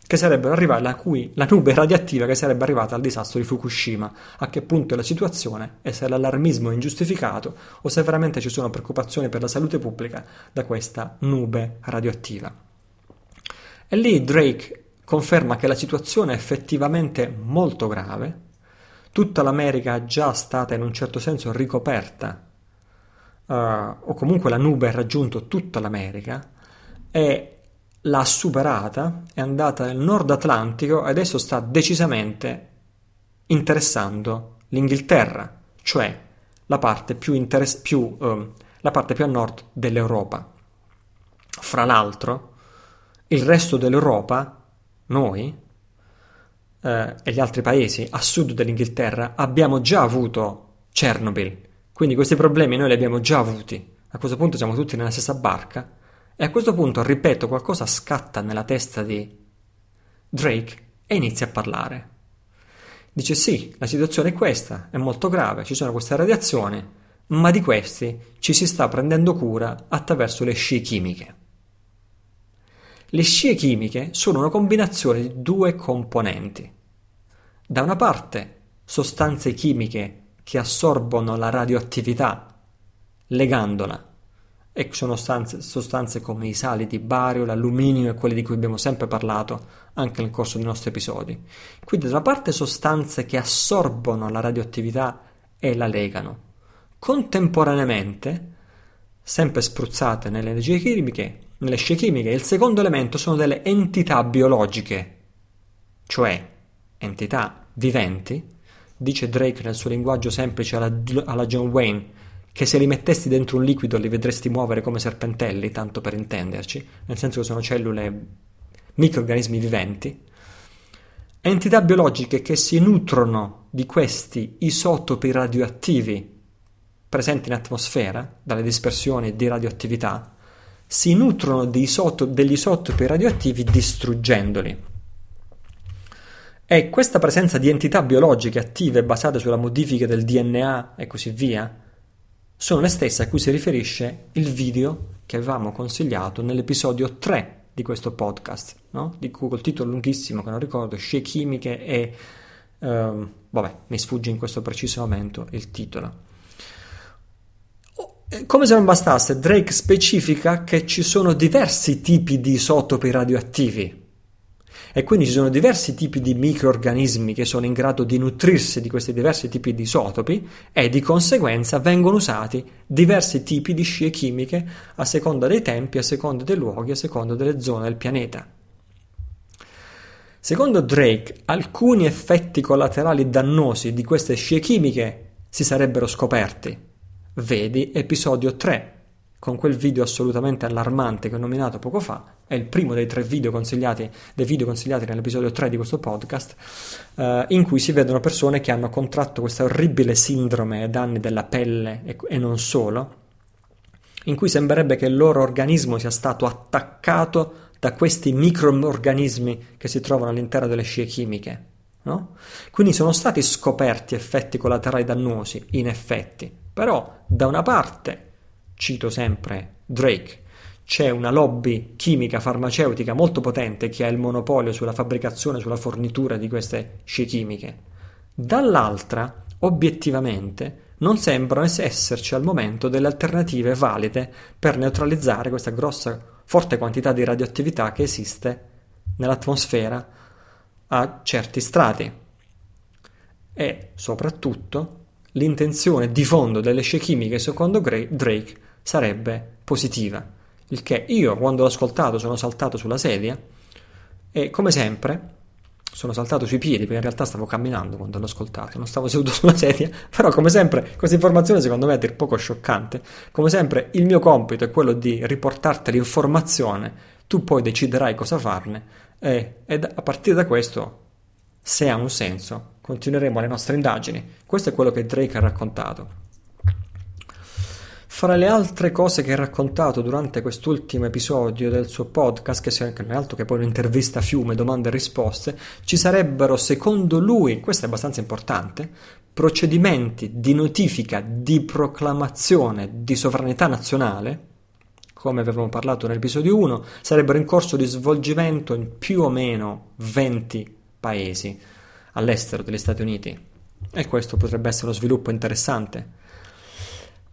che sarebbero arrivate, la, cui, la nube radioattiva che sarebbe arrivata al disastro di Fukushima, a che punto è la situazione e se l'allarmismo è ingiustificato o se veramente ci sono preoccupazioni per la salute pubblica da questa nube radioattiva. E lì Drake conferma che la situazione è effettivamente molto grave, tutta l'America è già stata in un certo senso ricoperta, uh, o comunque la nube ha raggiunto tutta l'America, e l'ha superata, è andata nel nord Atlantico e adesso sta decisamente interessando l'Inghilterra, cioè la parte più, interess- più, um, la parte più a nord dell'Europa. Fra l'altro, il resto dell'Europa, noi eh, e gli altri paesi a sud dell'Inghilterra, abbiamo già avuto Chernobyl, quindi questi problemi noi li abbiamo già avuti. A questo punto siamo tutti nella stessa barca e a questo punto, ripeto, qualcosa scatta nella testa di Drake e inizia a parlare. Dice sì, la situazione è questa, è molto grave, ci sono queste radiazioni, ma di questi ci si sta prendendo cura attraverso le scie chimiche. Le scie chimiche sono una combinazione di due componenti. Da una parte sostanze chimiche che assorbono la radioattività legandola e sono sostanze, sostanze, come i sali di bario, l'alluminio e quelli di cui abbiamo sempre parlato anche nel corso dei nostri episodi. Quindi da una parte sostanze che assorbono la radioattività e la legano. Contemporaneamente, sempre spruzzate nelle energie chimiche, nelle scie chimiche, il secondo elemento sono delle entità biologiche, cioè entità viventi, dice Drake nel suo linguaggio semplice alla, alla John Wayne, che se li mettessi dentro un liquido li vedresti muovere come serpentelli, tanto per intenderci, nel senso che sono cellule, microorganismi viventi, entità biologiche che si nutrono di questi isotopi radioattivi presenti in atmosfera, dalle dispersioni di radioattività, si nutrono isotop- degli isotopi radioattivi distruggendoli. E questa presenza di entità biologiche attive basate sulla modifica del DNA e così via, sono le stesse a cui si riferisce il video che avevamo consigliato nell'episodio 3 di questo podcast, no? di cui col titolo lunghissimo che non ricordo, scie chimiche e... Um, vabbè, mi sfugge in questo preciso momento il titolo. Oh, come se non bastasse, Drake specifica che ci sono diversi tipi di isotopi radioattivi e quindi ci sono diversi tipi di microorganismi che sono in grado di nutrirsi di questi diversi tipi di isotopi e di conseguenza vengono usati diversi tipi di scie chimiche a seconda dei tempi, a seconda dei luoghi, a seconda delle zone del pianeta. Secondo Drake, alcuni effetti collaterali dannosi di queste scie chimiche si sarebbero scoperti. Vedi episodio 3 con quel video assolutamente allarmante che ho nominato poco fa, è il primo dei tre video consigliati, dei video consigliati nell'episodio 3 di questo podcast, eh, in cui si vedono persone che hanno contratto questa orribile sindrome ai danni della pelle e, e non solo, in cui sembrerebbe che il loro organismo sia stato attaccato da questi microorganismi che si trovano all'interno delle scie chimiche. No? Quindi sono stati scoperti effetti collaterali dannosi, in effetti, però da una parte cito sempre Drake, c'è una lobby chimica farmaceutica molto potente che ha il monopolio sulla fabbricazione, sulla fornitura di queste scie chimiche. Dall'altra, obiettivamente, non sembrano esserci al momento delle alternative valide per neutralizzare questa grossa, forte quantità di radioattività che esiste nell'atmosfera a certi strati. E soprattutto l'intenzione di fondo delle scie chimiche, secondo Drake, sarebbe positiva. Il che io, quando l'ho ascoltato, sono saltato sulla sedia e, come sempre, sono saltato sui piedi, perché in realtà stavo camminando quando l'ho ascoltato, non stavo seduto sulla sedia, però come sempre questa informazione secondo me è dir poco scioccante. Come sempre il mio compito è quello di riportarti l'informazione, tu poi deciderai cosa farne e, e a partire da questo, se ha un senso, continueremo le nostre indagini. Questo è quello che Drake ha raccontato. Fra le altre cose che ha raccontato durante quest'ultimo episodio del suo podcast, che è altro che poi un'intervista a fiume, domande e risposte, ci sarebbero, secondo lui, questo è abbastanza importante, procedimenti di notifica, di proclamazione di sovranità nazionale, come avevamo parlato nell'episodio 1, sarebbero in corso di svolgimento in più o meno 20 paesi all'estero degli Stati Uniti. E questo potrebbe essere uno sviluppo interessante.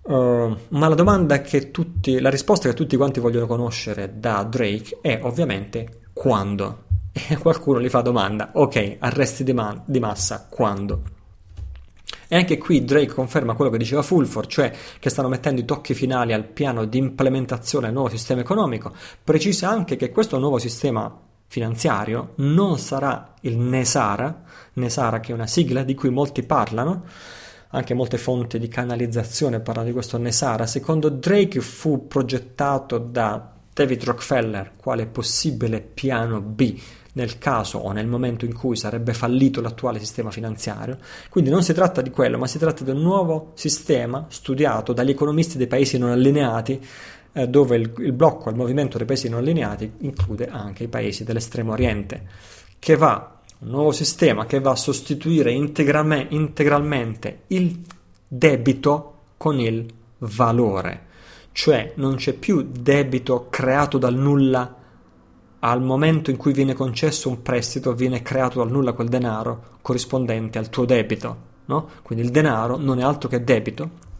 Uh, ma la domanda che tutti, la risposta che tutti quanti vogliono conoscere da Drake è ovviamente quando. E qualcuno gli fa domanda, ok, arresti di, man- di massa, quando? E anche qui Drake conferma quello che diceva Fulford, cioè che stanno mettendo i tocchi finali al piano di implementazione del nuovo sistema economico. Precisa anche che questo nuovo sistema finanziario non sarà il Nesara, Nesara che è una sigla di cui molti parlano, anche molte fonti di canalizzazione parlano di questo Nesara, secondo Drake fu progettato da David Rockefeller quale possibile piano B nel caso o nel momento in cui sarebbe fallito l'attuale sistema finanziario. Quindi non si tratta di quello, ma si tratta di un nuovo sistema studiato dagli economisti dei paesi non allineati, eh, dove il, il blocco, il movimento dei paesi non allineati include anche i paesi dell'estremo oriente, che va un nuovo sistema che va a sostituire integralmente il debito con il valore, cioè non c'è più debito creato dal nulla al momento in cui viene concesso un prestito viene creato dal nulla quel denaro corrispondente al tuo debito, no? Quindi il denaro non è altro che debito.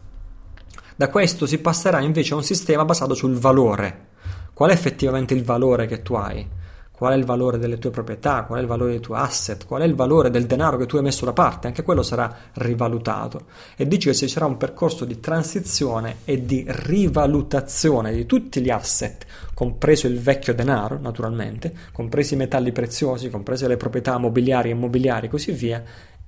Da questo si passerà invece a un sistema basato sul valore. Qual è effettivamente il valore che tu hai? qual è il valore delle tue proprietà, qual è il valore dei tuoi asset, qual è il valore del denaro che tu hai messo da parte, anche quello sarà rivalutato. E dice che ci sarà un percorso di transizione e di rivalutazione di tutti gli asset, compreso il vecchio denaro, naturalmente, compresi i metalli preziosi, comprese le proprietà mobiliari e immobiliari e così via,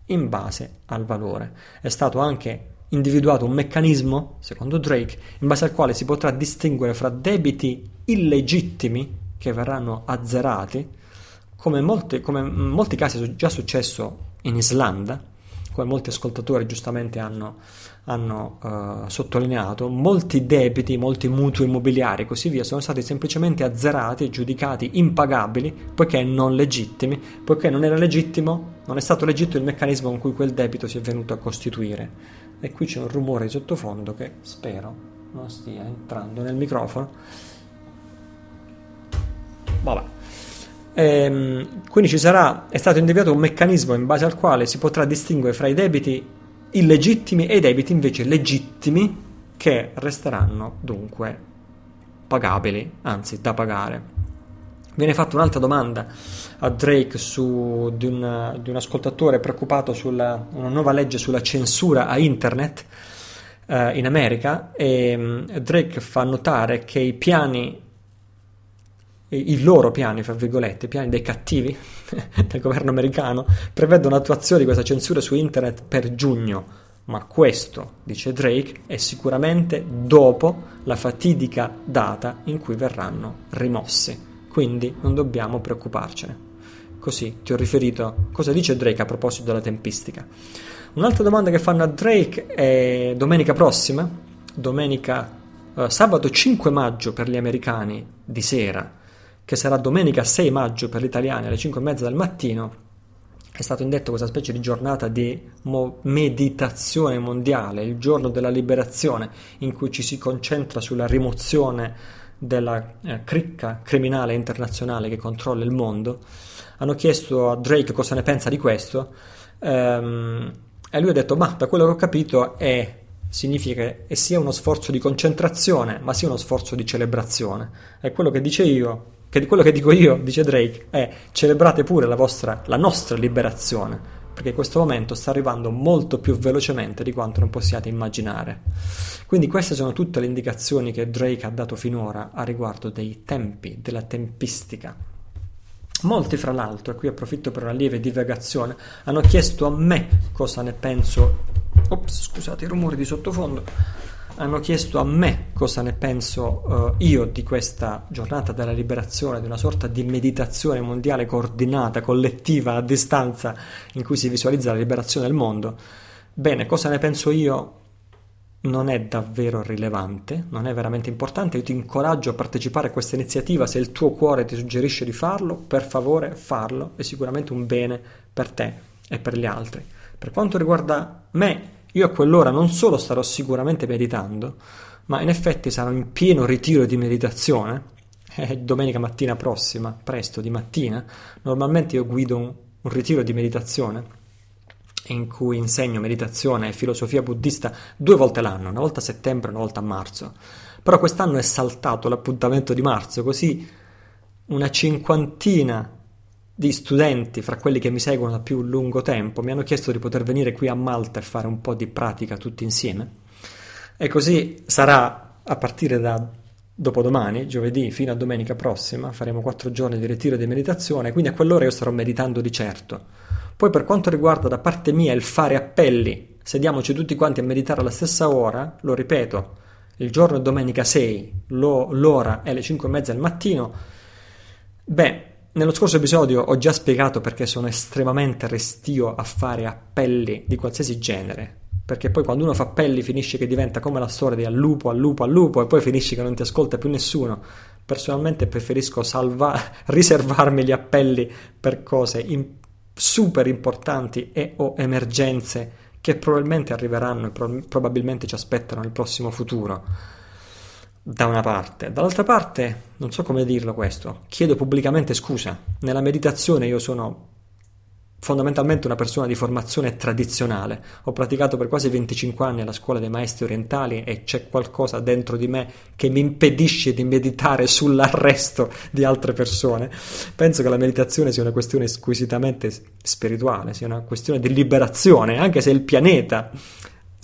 in base al valore. È stato anche individuato un meccanismo, secondo Drake, in base al quale si potrà distinguere fra debiti illegittimi che verranno azzerati, come, molti, come in molti casi è già successo in Islanda, come molti ascoltatori giustamente hanno, hanno uh, sottolineato, molti debiti, molti mutui immobiliari e così via sono stati semplicemente azzerati giudicati impagabili poiché non legittimi, poiché non era legittimo, non è stato legittimo il meccanismo con cui quel debito si è venuto a costituire. E qui c'è un rumore di sottofondo che spero non stia entrando nel microfono. Vabbè. Ehm, quindi ci sarà, è stato individuato un meccanismo in base al quale si potrà distinguere fra i debiti illegittimi e i debiti invece legittimi che resteranno dunque pagabili, anzi da pagare. Viene fatta un'altra domanda a Drake su, di, un, di, un, ascoltatore preoccupato sulla una nuova legge sulla censura a internet eh, in America e mm, Drake fa notare che i piani i loro piani, fra virgolette, i piani dei cattivi del governo americano, prevedono l'attuazione di questa censura su internet per giugno. Ma questo, dice Drake, è sicuramente dopo la fatidica data in cui verranno rimossi. Quindi non dobbiamo preoccuparcene. Così ti ho riferito cosa dice Drake a proposito della tempistica. Un'altra domanda che fanno a Drake è domenica prossima, domenica eh, sabato 5 maggio per gli americani di sera che sarà domenica 6 maggio per gli italiani alle 5 e mezza del mattino, è stato indetto questa specie di giornata di mo- meditazione mondiale, il giorno della liberazione, in cui ci si concentra sulla rimozione della eh, cricca criminale internazionale che controlla il mondo. Hanno chiesto a Drake cosa ne pensa di questo ehm, e lui ha detto, ma da quello che ho capito è significa che sia uno sforzo di concentrazione, ma sia uno sforzo di celebrazione. È quello che dice io, che quello che dico io, dice Drake, è celebrate pure la, vostra, la nostra liberazione, perché questo momento sta arrivando molto più velocemente di quanto non possiate immaginare. Quindi queste sono tutte le indicazioni che Drake ha dato finora a riguardo dei tempi, della tempistica. Molti, fra l'altro, e qui approfitto per una lieve divagazione, hanno chiesto a me cosa ne penso. Ops, scusate i rumori di sottofondo hanno chiesto a me cosa ne penso uh, io di questa giornata della liberazione, di una sorta di meditazione mondiale coordinata, collettiva, a distanza, in cui si visualizza la liberazione del mondo. Bene, cosa ne penso io non è davvero rilevante, non è veramente importante. Io ti incoraggio a partecipare a questa iniziativa se il tuo cuore ti suggerisce di farlo, per favore farlo, è sicuramente un bene per te e per gli altri. Per quanto riguarda me, io a quell'ora non solo starò sicuramente meditando, ma in effetti sarò in pieno ritiro di meditazione. È domenica mattina prossima, presto di mattina. Normalmente io guido un, un ritiro di meditazione in cui insegno meditazione e filosofia buddista due volte l'anno, una volta a settembre e una volta a marzo. Però quest'anno è saltato l'appuntamento di marzo, così una cinquantina di studenti, fra quelli che mi seguono da più lungo tempo, mi hanno chiesto di poter venire qui a Malta e fare un po' di pratica tutti insieme. E così sarà a partire da dopodomani, giovedì, fino a domenica prossima, faremo quattro giorni di ritiro di meditazione, quindi a quell'ora io starò meditando di certo. Poi per quanto riguarda da parte mia il fare appelli, sediamoci tutti quanti a meditare alla stessa ora, lo ripeto, il giorno è domenica 6, lo, l'ora è le 5 e mezza del mattino, beh, nello scorso episodio ho già spiegato perché sono estremamente restio a fare appelli di qualsiasi genere. Perché poi quando uno fa appelli finisce che diventa come la storia di al lupo, al lupo, al lupo e poi finisce che non ti ascolta più nessuno. Personalmente preferisco salva- riservarmi gli appelli per cose in- super importanti e o emergenze che probabilmente arriveranno e pro- probabilmente ci aspettano nel prossimo futuro da una parte. Dall'altra parte, non so come dirlo questo, chiedo pubblicamente scusa. Nella meditazione io sono fondamentalmente una persona di formazione tradizionale. Ho praticato per quasi 25 anni alla scuola dei maestri orientali e c'è qualcosa dentro di me che mi impedisce di meditare sull'arresto di altre persone. Penso che la meditazione sia una questione squisitamente spirituale, sia una questione di liberazione, anche se il pianeta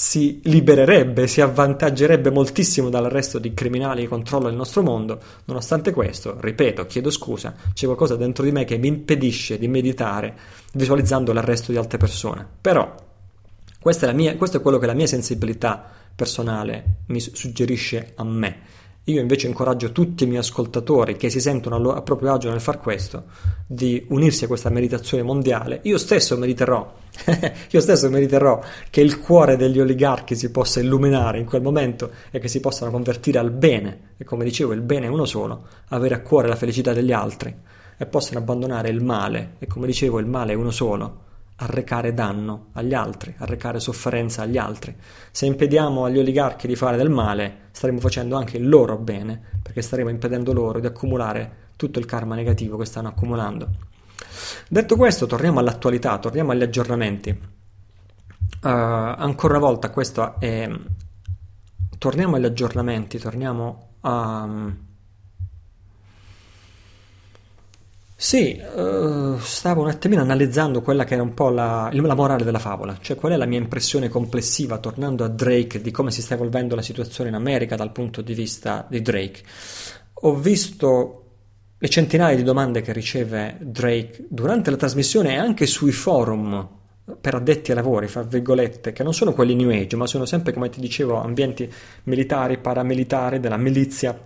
si libererebbe, si avvantaggerebbe moltissimo dall'arresto di criminali che controllano il nostro mondo. Nonostante questo, ripeto, chiedo scusa, c'è qualcosa dentro di me che mi impedisce di meditare visualizzando l'arresto di altre persone. Però, è mia, questo è quello che la mia sensibilità personale mi suggerisce a me io invece incoraggio tutti i miei ascoltatori che si sentono a proprio agio nel far questo di unirsi a questa meditazione mondiale. Io stesso mediterò, io stesso mediterò che il cuore degli oligarchi si possa illuminare in quel momento e che si possano convertire al bene, e come dicevo il bene è uno solo, avere a cuore la felicità degli altri e possano abbandonare il male, e come dicevo il male è uno solo arrecare danno agli altri, arrecare sofferenza agli altri. Se impediamo agli oligarchi di fare del male, staremo facendo anche il loro bene, perché staremo impedendo loro di accumulare tutto il karma negativo che stanno accumulando. Detto questo, torniamo all'attualità, torniamo agli aggiornamenti. Uh, ancora una volta, questo è. Torniamo agli aggiornamenti, torniamo a. Um, Sì, uh, stavo un attimino analizzando quella che era un po' la, la, morale della favola, cioè qual è la mia impressione complessiva tornando a Drake di come si sta evolvendo la situazione in America dal punto di vista di Drake. Ho visto le centinaia di domande che riceve Drake durante la trasmissione e anche sui forum per addetti ai lavori, fra virgolette, che non sono quelli New Age, ma sono sempre, come ti dicevo, ambienti militari, paramilitari, della milizia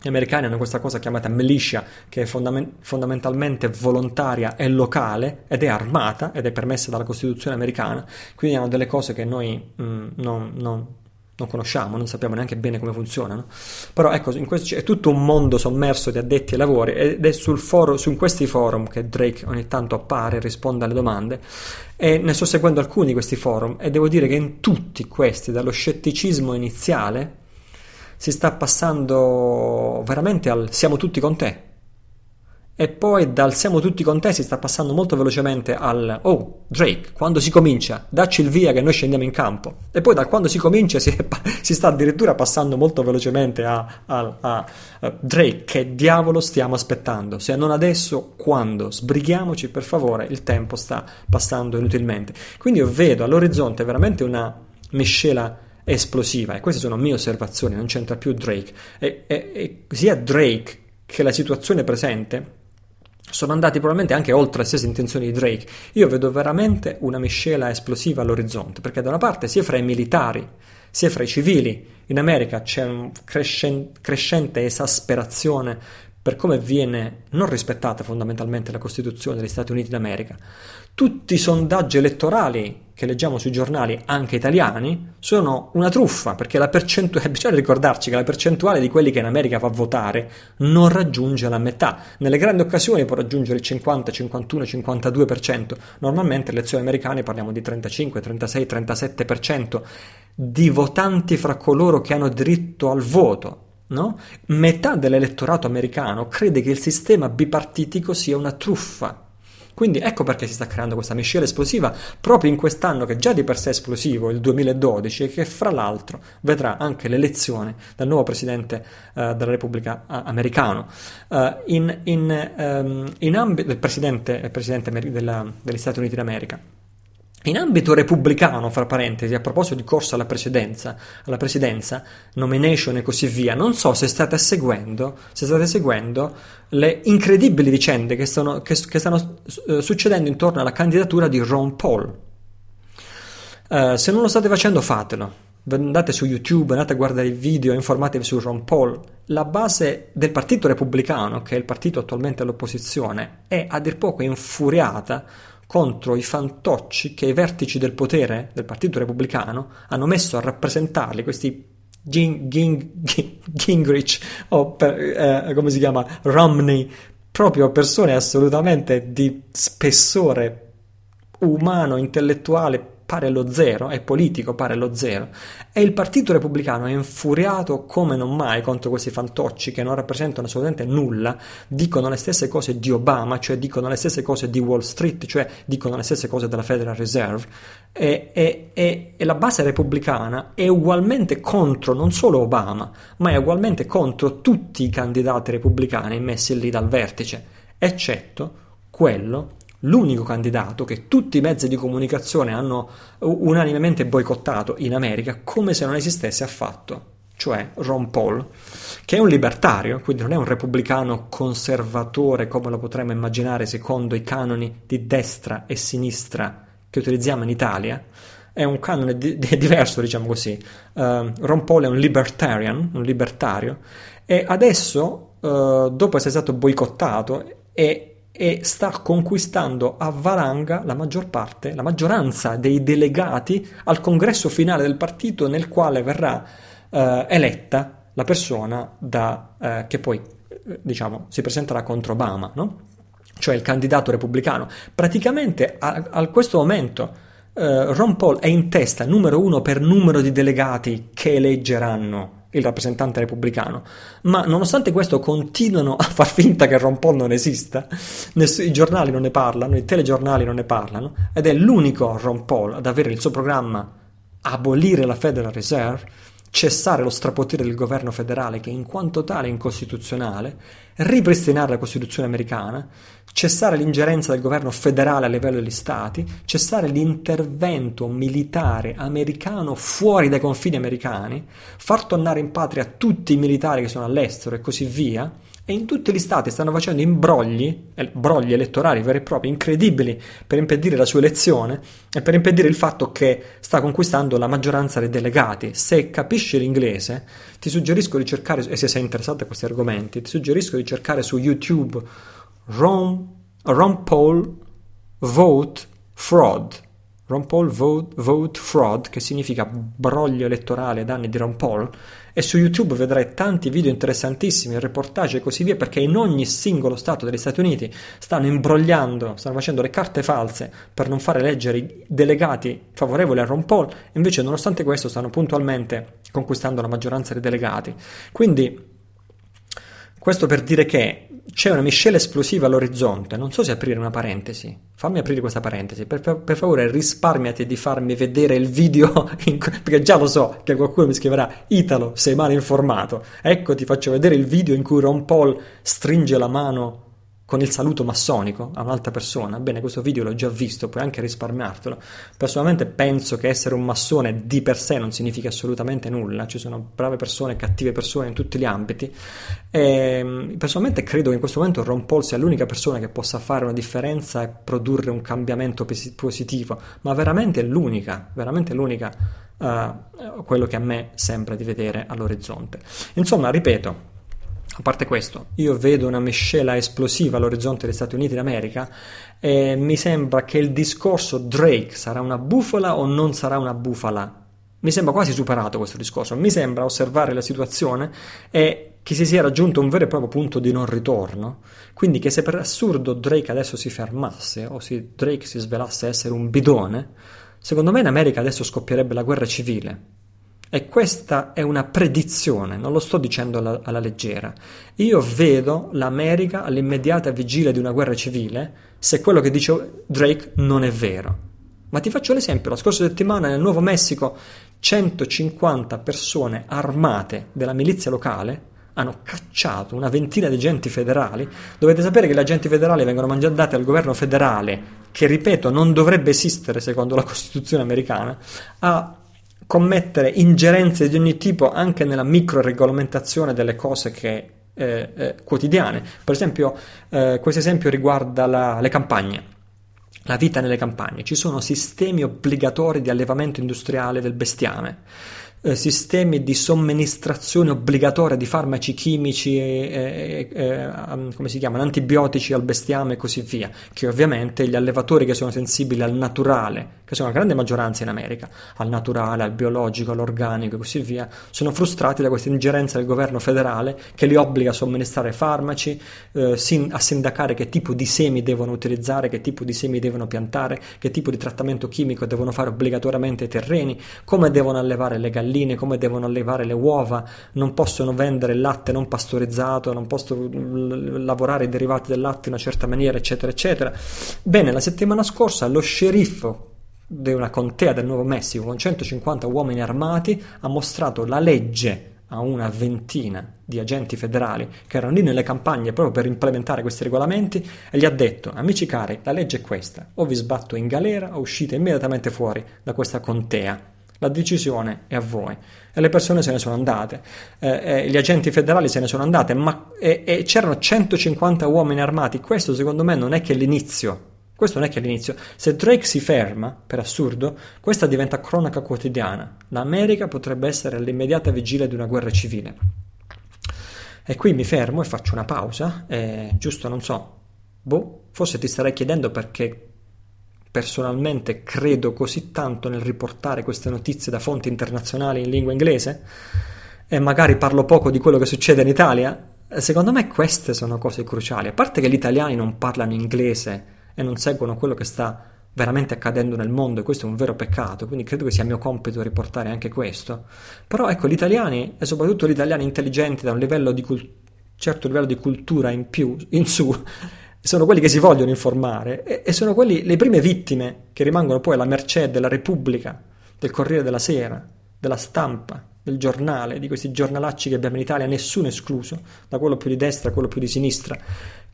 gli americani hanno questa cosa chiamata militia, che è fondament- fondamentalmente volontaria e locale ed è armata ed è permessa dalla Costituzione americana, quindi hanno delle cose che noi mm, non, non, non, conosciamo, non sappiamo neanche bene come funzionano. Però ecco, questo, è tutto un mondo sommerso di addetti ai lavori ed è foro, su questi forum che Drake ogni tanto appare e risponde alle domande e ne sto seguendo alcuni di questi forum e devo dire che in tutti questi, dallo scetticismo iniziale, si sta passando veramente al siamo tutti con te. E poi dal siamo tutti con te si sta passando molto velocemente al oh Drake, quando si comincia, dacci il via che noi scendiamo in campo. E poi da quando si comincia si, si sta addirittura passando molto velocemente a, a, a, a, Drake, che diavolo stiamo aspettando? Se non adesso, quando? Sbrighiamoci per favore, il tempo sta passando inutilmente. Quindi io vedo all'orizzonte veramente una miscela esplosiva e queste sono mie osservazioni, non c'entra più Drake e, e, e sia Drake che la situazione presente sono andati probabilmente anche oltre le stesse intenzioni di Drake. Io vedo veramente una miscela esplosiva all'orizzonte, perché da una parte sia fra i militari, sia fra i civili, in America c'è una crescente esasperazione per come viene non rispettata fondamentalmente la Costituzione degli Stati Uniti d'America. Tutti i sondaggi elettorali che leggiamo sui giornali, anche italiani, sono una truffa, perché la percentuale, bisogna ricordarci che la percentuale di quelli che in America va a votare non raggiunge la metà. Nelle grandi occasioni può raggiungere il 50, 51, 52%. Normalmente le elezioni americane parliamo di 35, 36, 37% di votanti fra coloro che hanno diritto al voto No? Metà dell'elettorato americano crede che il sistema bipartitico sia una truffa. Quindi ecco perché si sta creando questa miscela esplosiva proprio in quest'anno che già di per sé è esplosivo, il 2012, e che fra l'altro vedrà anche l'elezione del nuovo presidente uh, della Repubblica uh, americano. Uh, in, in, um, in ambito del presidente, presidente della, degli Stati Uniti d'America. In ambito repubblicano, fra parentesi, a proposito di corsa alla presidenza, alla presidenza, nomination e così via, non so se state seguendo, se state seguendo le incredibili vicende che, sono, che, che stanno uh, succedendo intorno alla candidatura di Ron Paul. Uh, se non lo state facendo, fatelo. Andate su YouTube, andate a guardare i video, informatevi su Ron Paul. La base del Partito Repubblicano, che è il partito attualmente all'opposizione, è a dir poco infuriata contro i fantocci che i vertici del potere del Partito Repubblicano hanno messo a rappresentarli, questi Ging, Ging, Gingrich o per, eh, come si chiama Romney, proprio persone assolutamente di spessore umano, intellettuale pare lo zero, è politico, pare lo zero. E il Partito Repubblicano è infuriato come non mai contro questi fantocci che non rappresentano assolutamente nulla, dicono le stesse cose di Obama, cioè dicono le stesse cose di Wall Street, cioè dicono le stesse cose della Federal Reserve. E, e, e, e la base repubblicana è ugualmente contro non solo Obama, ma è ugualmente contro tutti i candidati repubblicani messi lì dal vertice, eccetto quello l'unico candidato che tutti i mezzi di comunicazione hanno unanimemente boicottato in America come se non esistesse affatto, cioè Ron Paul, che è un libertario, quindi non è un repubblicano conservatore come lo potremmo immaginare secondo i canoni di destra e sinistra che utilizziamo in Italia, è un canone di- di- diverso, diciamo così. Uh, Ron Paul è un libertarian, un libertario, e adesso, uh, dopo essere stato boicottato, è e sta conquistando a valanga la maggior parte, la maggioranza dei delegati al congresso finale del partito nel quale verrà eh, eletta la persona da, eh, che poi eh, diciamo, si presenterà contro Obama, no? cioè il candidato repubblicano. Praticamente a, a questo momento eh, Ron Paul è in testa numero uno per numero di delegati che eleggeranno il rappresentante repubblicano, ma nonostante questo continuano a far finta che Ron Paul non esista, i giornali non ne parlano, i telegiornali non ne parlano, ed è l'unico Ron Paul ad avere il suo programma abolire la Federal Reserve, cessare lo strapotere del governo federale che in quanto tale è incostituzionale, ripristinare la Costituzione americana, cessare l'ingerenza del governo federale a livello degli stati, cessare l'intervento militare americano fuori dai confini americani, far tornare in patria tutti i militari che sono all'estero e così via, e in tutti gli stati stanno facendo imbrogli, eh, brogli elettorali veri e propri, incredibili, per impedire la sua elezione e per impedire il fatto che sta conquistando la maggioranza dei delegati. Se capisci l'inglese, ti suggerisco di cercare, e se sei interessato a questi argomenti, ti suggerisco di cercare su YouTube Ron, Ron Paul Vote Fraud Ron Paul vote, vote, Fraud, che significa broglio elettorale ai danni di Ron Paul, e su YouTube vedrai tanti video interessantissimi, reportage e così via, perché in ogni singolo Stato degli Stati Uniti stanno imbrogliando, stanno facendo le carte false per non fare eleggere i delegati favorevoli a Ron Paul, invece nonostante questo stanno puntualmente conquistando la maggioranza dei delegati. Quindi questo per dire che c'è una miscela esplosiva all'orizzonte. Non so se aprire una parentesi. Fammi aprire questa parentesi. Per, per, per favore, risparmiati di farmi vedere il video. In, perché già lo so che qualcuno mi scriverà: Italo, sei mal informato. Ecco, ti faccio vedere il video in cui Ron Paul stringe la mano con il saluto massonico a un'altra persona, bene, questo video l'ho già visto, puoi anche risparmiartelo. Personalmente penso che essere un massone di per sé non significa assolutamente nulla, ci sono brave persone e cattive persone in tutti gli ambiti. E, ehm, personalmente credo che in questo momento Ron Paul sia l'unica persona che possa fare una differenza e produrre un cambiamento positivo, ma veramente l'unica, veramente l'unica, uh, quello che a me sembra di vedere all'orizzonte. Insomma, ripeto, a parte questo, io vedo una miscela esplosiva all'orizzonte degli Stati Uniti d'America e mi sembra che il discorso Drake sarà una bufala o non sarà una bufala. Mi sembra quasi superato questo discorso. Mi sembra osservare la situazione e che si sia raggiunto un vero e proprio punto di non ritorno. Quindi che se per assurdo Drake adesso si fermasse o se Drake si svelasse essere un bidone, secondo me in America adesso scoppierebbe la guerra civile e questa è una predizione, non lo sto dicendo alla, alla, leggera. Io vedo l'America all'immediata vigilia di una guerra civile se quello che dice Drake non è vero. Ma ti faccio l'esempio, la scorsa settimana nel Nuovo Messico 150 persone armate della milizia locale hanno cacciato una ventina di agenti federali. Dovete sapere che gli agenti federali vengono mandati al governo federale, che ripeto non dovrebbe esistere secondo la Costituzione americana, a commettere ingerenze di ogni tipo anche nella microregolamentazione delle cose che, eh, eh, quotidiane. Per esempio, eh, questo esempio riguarda la, le campagne. La vita nelle campagne. Ci sono sistemi obbligatori di allevamento industriale del bestiame eh, sistemi di somministrazione obbligatoria di farmaci chimici e, e, e, come si chiamano, antibiotici al bestiame e così via, che ovviamente gli allevatori che sono sensibili al naturale, che sono la grande maggioranza in America, al naturale, al biologico, all'organico e così via, sono frustrati da questa ingerenza del governo federale che li obbliga a somministrare farmaci, eh, a sindacare che tipo di semi devono utilizzare, che tipo di semi devono piantare, che tipo di trattamento chimico devono fare obbligatoriamente ai terreni, come devono allevare le galline come devono allevare le uova, non possono vendere il latte non pastorizzato, non possono lavorare i derivati del latte in una certa maniera, eccetera, eccetera. Bene, la settimana scorsa lo sceriffo di una contea del Nuovo Messico con 150 uomini armati ha mostrato la legge a una ventina di agenti federali che erano lì nelle campagne proprio per implementare questi regolamenti e gli ha detto amici cari la legge è questa o vi sbatto in galera o uscite immediatamente fuori da questa contea la decisione è a voi. E le persone se ne sono andate, eh, eh, gli agenti federali se ne sono andati, ma e, e c'erano 150 uomini armati. Questo secondo me non è che l'inizio. Questo non è che l'inizio. Se Drake si ferma, per assurdo, questa diventa cronaca quotidiana. L'America potrebbe essere all'immediata vigilia di una guerra civile. E qui mi fermo e faccio una pausa, eh, giusto, non so, boh, forse ti starei chiedendo perché personalmente credo così tanto nel riportare queste notizie da fonti internazionali in lingua inglese e magari parlo poco di quello che succede in Italia, secondo me queste sono cose cruciali. A parte che gli italiani non parlano inglese e non seguono quello che sta veramente accadendo nel mondo e questo è un vero peccato, quindi credo che sia mio compito riportare anche questo. Però ecco, gli italiani e soprattutto gli italiani intelligenti da un livello di cult- certo livello di cultura in più, in su, sono quelli che si vogliono informare e, e sono quelli, le prime vittime che rimangono poi alla mercé della Repubblica, del Corriere della Sera, della stampa, del giornale, di questi giornalacci che abbiamo in Italia, nessuno escluso, da quello più di destra a quello più di sinistra,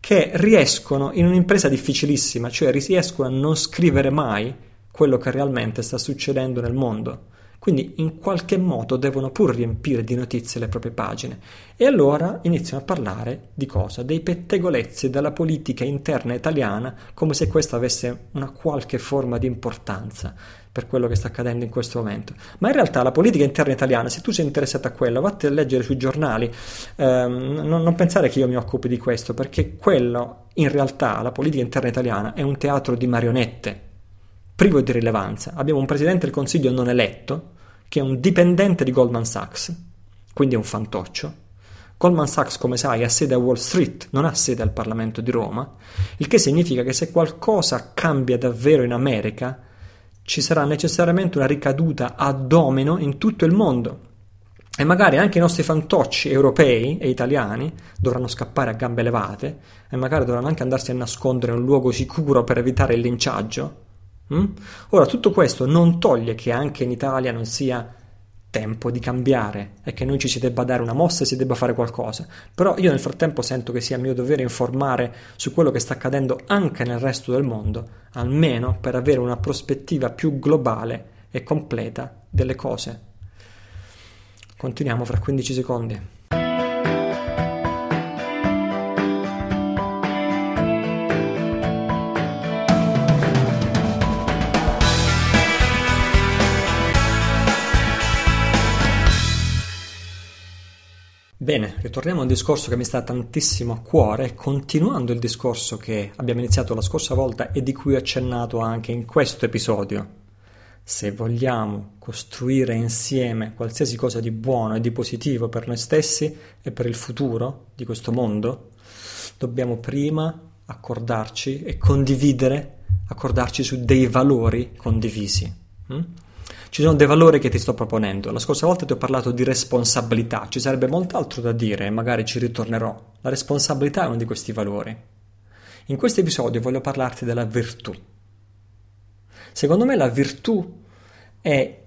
che riescono in un'impresa difficilissima, cioè riescono a non scrivere mai quello che realmente sta succedendo nel mondo quindi in qualche modo devono pur riempire di notizie le proprie pagine. E allora iniziano a parlare di cosa? Dei pettegolezzi della politica interna italiana, come se questa avesse una qualche forma di importanza per quello che sta accadendo in questo momento. Ma in realtà la politica interna italiana, se tu sei interessato a quello, vatti a leggere sui giornali, ehm, non, non pensare che io mi occupi di questo, perché quello, in realtà, la politica interna italiana è un teatro di marionette privo di rilevanza. Abbiamo un presidente del Consiglio non eletto, che è un dipendente di Goldman Sachs, quindi è un fantoccio. Goldman Sachs, come sai, ha sede a Wall Street, non ha sede al Parlamento di Roma, il che significa che se qualcosa cambia davvero in America, ci sarà necessariamente una ricaduta a domino in tutto il mondo. E magari anche i nostri fantocci europei e italiani dovranno scappare a gambe levate e magari dovranno anche andarsi a nascondere in un luogo sicuro per evitare il linciaggio? Ora, tutto questo non toglie che anche in Italia non sia tempo di cambiare e che noi ci si debba dare una mossa e si debba fare qualcosa. Però io nel frattempo sento che sia mio dovere informare su quello che sta accadendo anche nel resto del mondo, almeno per avere una prospettiva più globale e completa delle cose. Continuiamo fra 15 secondi. Bene, ritorniamo a un discorso che mi sta tantissimo a cuore, continuando il discorso che abbiamo iniziato la scorsa volta e di cui ho accennato anche in questo episodio. Se vogliamo costruire insieme qualsiasi cosa di buono e di positivo per noi stessi e per il futuro di questo mondo, dobbiamo prima accordarci e condividere, accordarci su dei valori condivisi. Mm? Ci sono dei valori che ti sto proponendo. La scorsa volta ti ho parlato di responsabilità, ci sarebbe molt'altro da dire magari ci ritornerò. La responsabilità è uno di questi valori. In questo episodio voglio parlarti della virtù. Secondo me la virtù è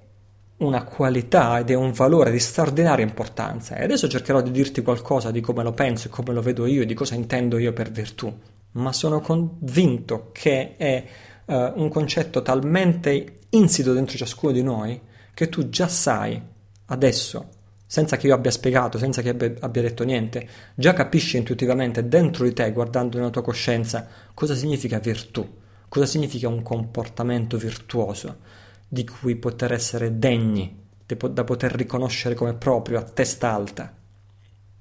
una qualità ed è un valore di straordinaria importanza e adesso cercherò di dirti qualcosa di come lo penso e come lo vedo io e di cosa intendo io per virtù, ma sono convinto che è uh, un concetto talmente insito dentro ciascuno di noi che tu già sai adesso, senza che io abbia spiegato, senza che abbia, abbia detto niente, già capisci intuitivamente dentro di te, guardando nella tua coscienza, cosa significa virtù, cosa significa un comportamento virtuoso di cui poter essere degni, da poter riconoscere come proprio a testa alta.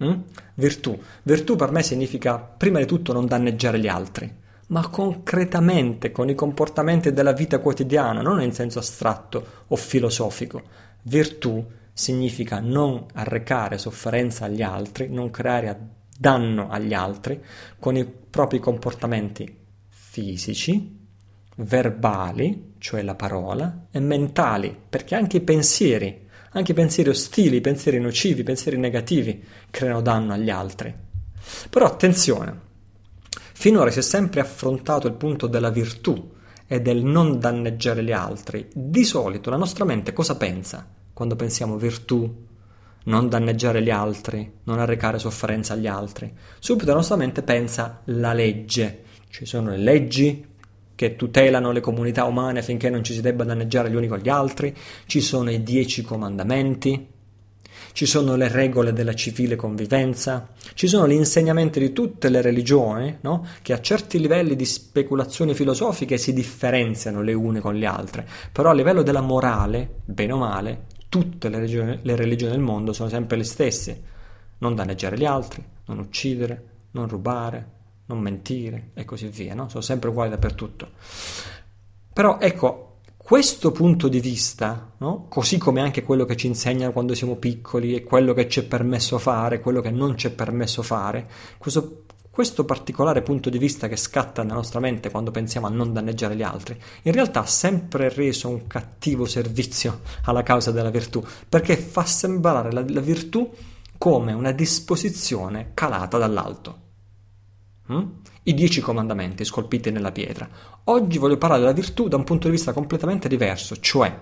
Mm? Virtù. Virtù per me significa prima di tutto non danneggiare gli altri ma concretamente con i comportamenti della vita quotidiana, non in senso astratto o filosofico. Virtù significa non arrecare sofferenza agli altri, non creare danno agli altri con i propri comportamenti fisici, verbali, cioè la parola, e mentali, perché anche i pensieri, anche i pensieri ostili, i pensieri nocivi, i pensieri negativi creano danno agli altri. Però attenzione, Finora si è sempre affrontato il punto della virtù e del non danneggiare gli altri. Di solito la nostra mente cosa pensa quando pensiamo virtù? Non danneggiare gli altri, non arrecare sofferenza agli altri. Subito la nostra mente pensa la legge. Ci sono le leggi che tutelano le comunità umane affinché non ci si debba danneggiare gli uni con gli altri, ci sono i dieci comandamenti, ci sono le regole della civile convivenza, ci sono gli insegnamenti di tutte le religioni, no? che a certi livelli di speculazioni filosofiche si differenziano le une con le altre, però a livello della morale, bene o male, tutte le, regioni, le religioni del mondo sono sempre le stesse. Non danneggiare gli altri, non uccidere, non rubare, non mentire e così via, no? sono sempre uguali dappertutto. Però ecco, questo punto di vista, no? così come anche quello che ci insegnano quando siamo piccoli e quello che ci è permesso fare, quello che non ci è permesso fare, questo, questo particolare punto di vista che scatta nella nostra mente quando pensiamo a non danneggiare gli altri, in realtà ha sempre reso un cattivo servizio alla causa della virtù, perché fa sembrare la, la virtù come una disposizione calata dall'alto. Mm? I dieci comandamenti scolpiti nella pietra. Oggi voglio parlare della virtù da un punto di vista completamente diverso, cioè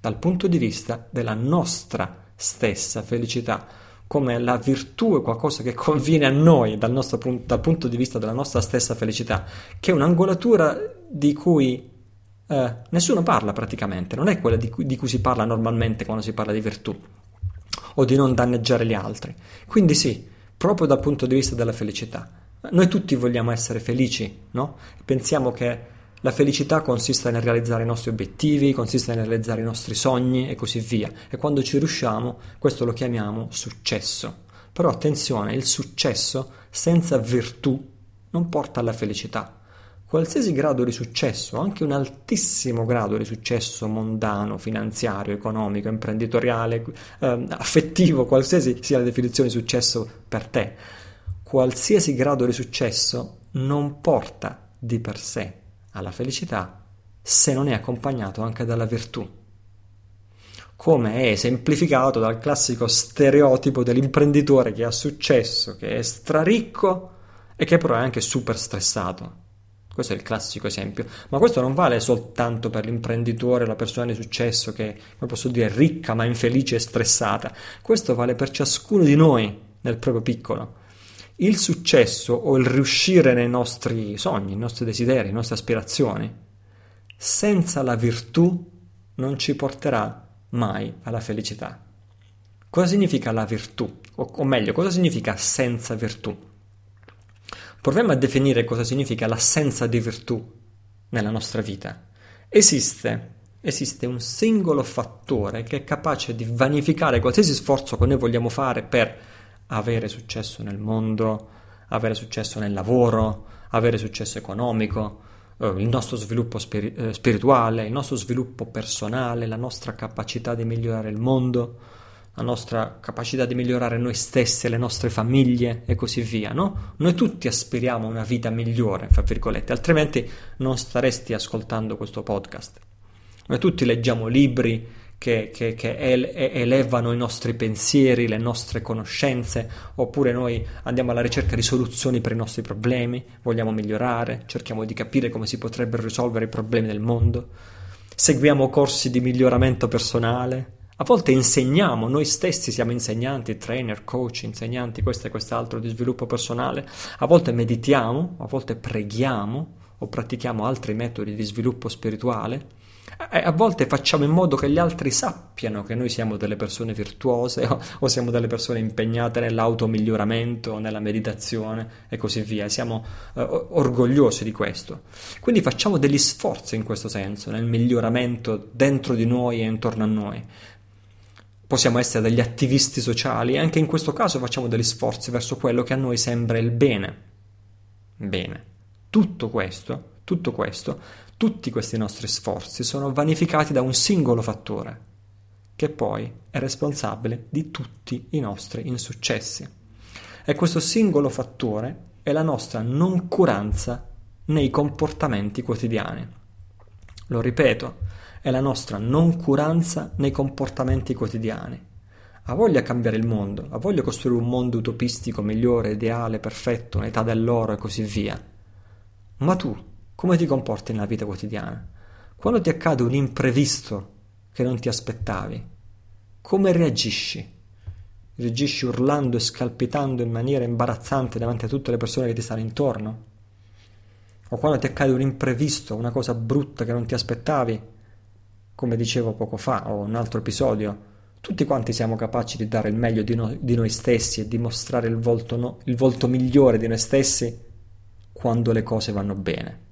dal punto di vista della nostra stessa felicità, come la virtù è qualcosa che conviene a noi dal, punto, dal punto di vista della nostra stessa felicità, che è un'angolatura di cui eh, nessuno parla praticamente, non è quella di cui, di cui si parla normalmente quando si parla di virtù o di non danneggiare gli altri. Quindi sì, proprio dal punto di vista della felicità. Noi tutti vogliamo essere felici, no? Pensiamo che la felicità consista nel realizzare i nostri obiettivi, consiste nel realizzare i nostri sogni e così via. E quando ci riusciamo, questo lo chiamiamo successo. Però attenzione, il successo senza virtù non porta alla felicità. Qualsiasi grado di successo, anche un altissimo grado di successo mondano, finanziario, economico, imprenditoriale, eh, affettivo, qualsiasi sia la definizione di successo per te, qualsiasi grado di successo non porta di per sé alla felicità se non è accompagnato anche dalla virtù. Come è esemplificato dal classico stereotipo dell'imprenditore che ha successo, che è straricco e che però è anche super stressato. Questo è il classico esempio. Ma questo non vale soltanto per l'imprenditore, la persona di successo che, come posso dire, è ricca ma infelice e stressata. Questo vale per ciascuno di noi nel proprio piccolo. Il successo o il riuscire nei nostri sogni, nei nostri desideri, le nostre aspirazioni, senza la virtù non ci porterà mai alla felicità. Cosa significa la virtù? O, o meglio, cosa significa senza virtù? Proviamo a definire cosa significa l'assenza di virtù nella nostra vita. Esiste, esiste un singolo fattore che è capace di vanificare qualsiasi sforzo che noi vogliamo fare per avere successo nel mondo, avere successo nel lavoro, avere successo economico, eh, il nostro sviluppo spiri- eh, spirituale, il nostro sviluppo personale, la nostra capacità di migliorare il mondo, la nostra capacità di migliorare noi stessi, le nostre famiglie e così via, no? Noi tutti aspiriamo a una vita migliore, fra virgolette, altrimenti non staresti ascoltando questo podcast. Noi tutti leggiamo libri che, che, che elevano i nostri pensieri, le nostre conoscenze, oppure noi andiamo alla ricerca di soluzioni per i nostri problemi, vogliamo migliorare, cerchiamo di capire come si potrebbero risolvere i problemi del mondo, seguiamo corsi di miglioramento personale, a volte insegniamo, noi stessi siamo insegnanti, trainer, coach, insegnanti, questo e quest'altro di sviluppo personale, a volte meditiamo, a volte preghiamo o pratichiamo altri metodi di sviluppo spirituale a volte facciamo in modo che gli altri sappiano che noi siamo delle persone virtuose o, o siamo delle persone impegnate nell'automiglioramento, nella meditazione e così via. Siamo uh, orgogliosi di questo. Quindi facciamo degli sforzi in questo senso, nel miglioramento dentro di noi e intorno a noi. Possiamo essere degli attivisti sociali e anche in questo caso facciamo degli sforzi verso quello che a noi sembra il bene. Bene. Tutto questo, tutto questo tutti questi nostri sforzi sono vanificati da un singolo fattore, che poi è responsabile di tutti i nostri insuccessi. E questo singolo fattore è la nostra noncuranza nei comportamenti quotidiani. Lo ripeto, è la nostra noncuranza nei comportamenti quotidiani. Ha voglia cambiare il mondo, ha voglia costruire un mondo utopistico, migliore, ideale, perfetto, un'età dell'oro e così via. Ma tu come ti comporti nella vita quotidiana? Quando ti accade un imprevisto che non ti aspettavi, come reagisci? Reagisci urlando e scalpitando in maniera imbarazzante davanti a tutte le persone che ti stanno intorno? O quando ti accade un imprevisto, una cosa brutta che non ti aspettavi, come dicevo poco fa o un altro episodio, tutti quanti siamo capaci di dare il meglio di, no- di noi stessi e di mostrare il volto, no- il volto migliore di noi stessi quando le cose vanno bene.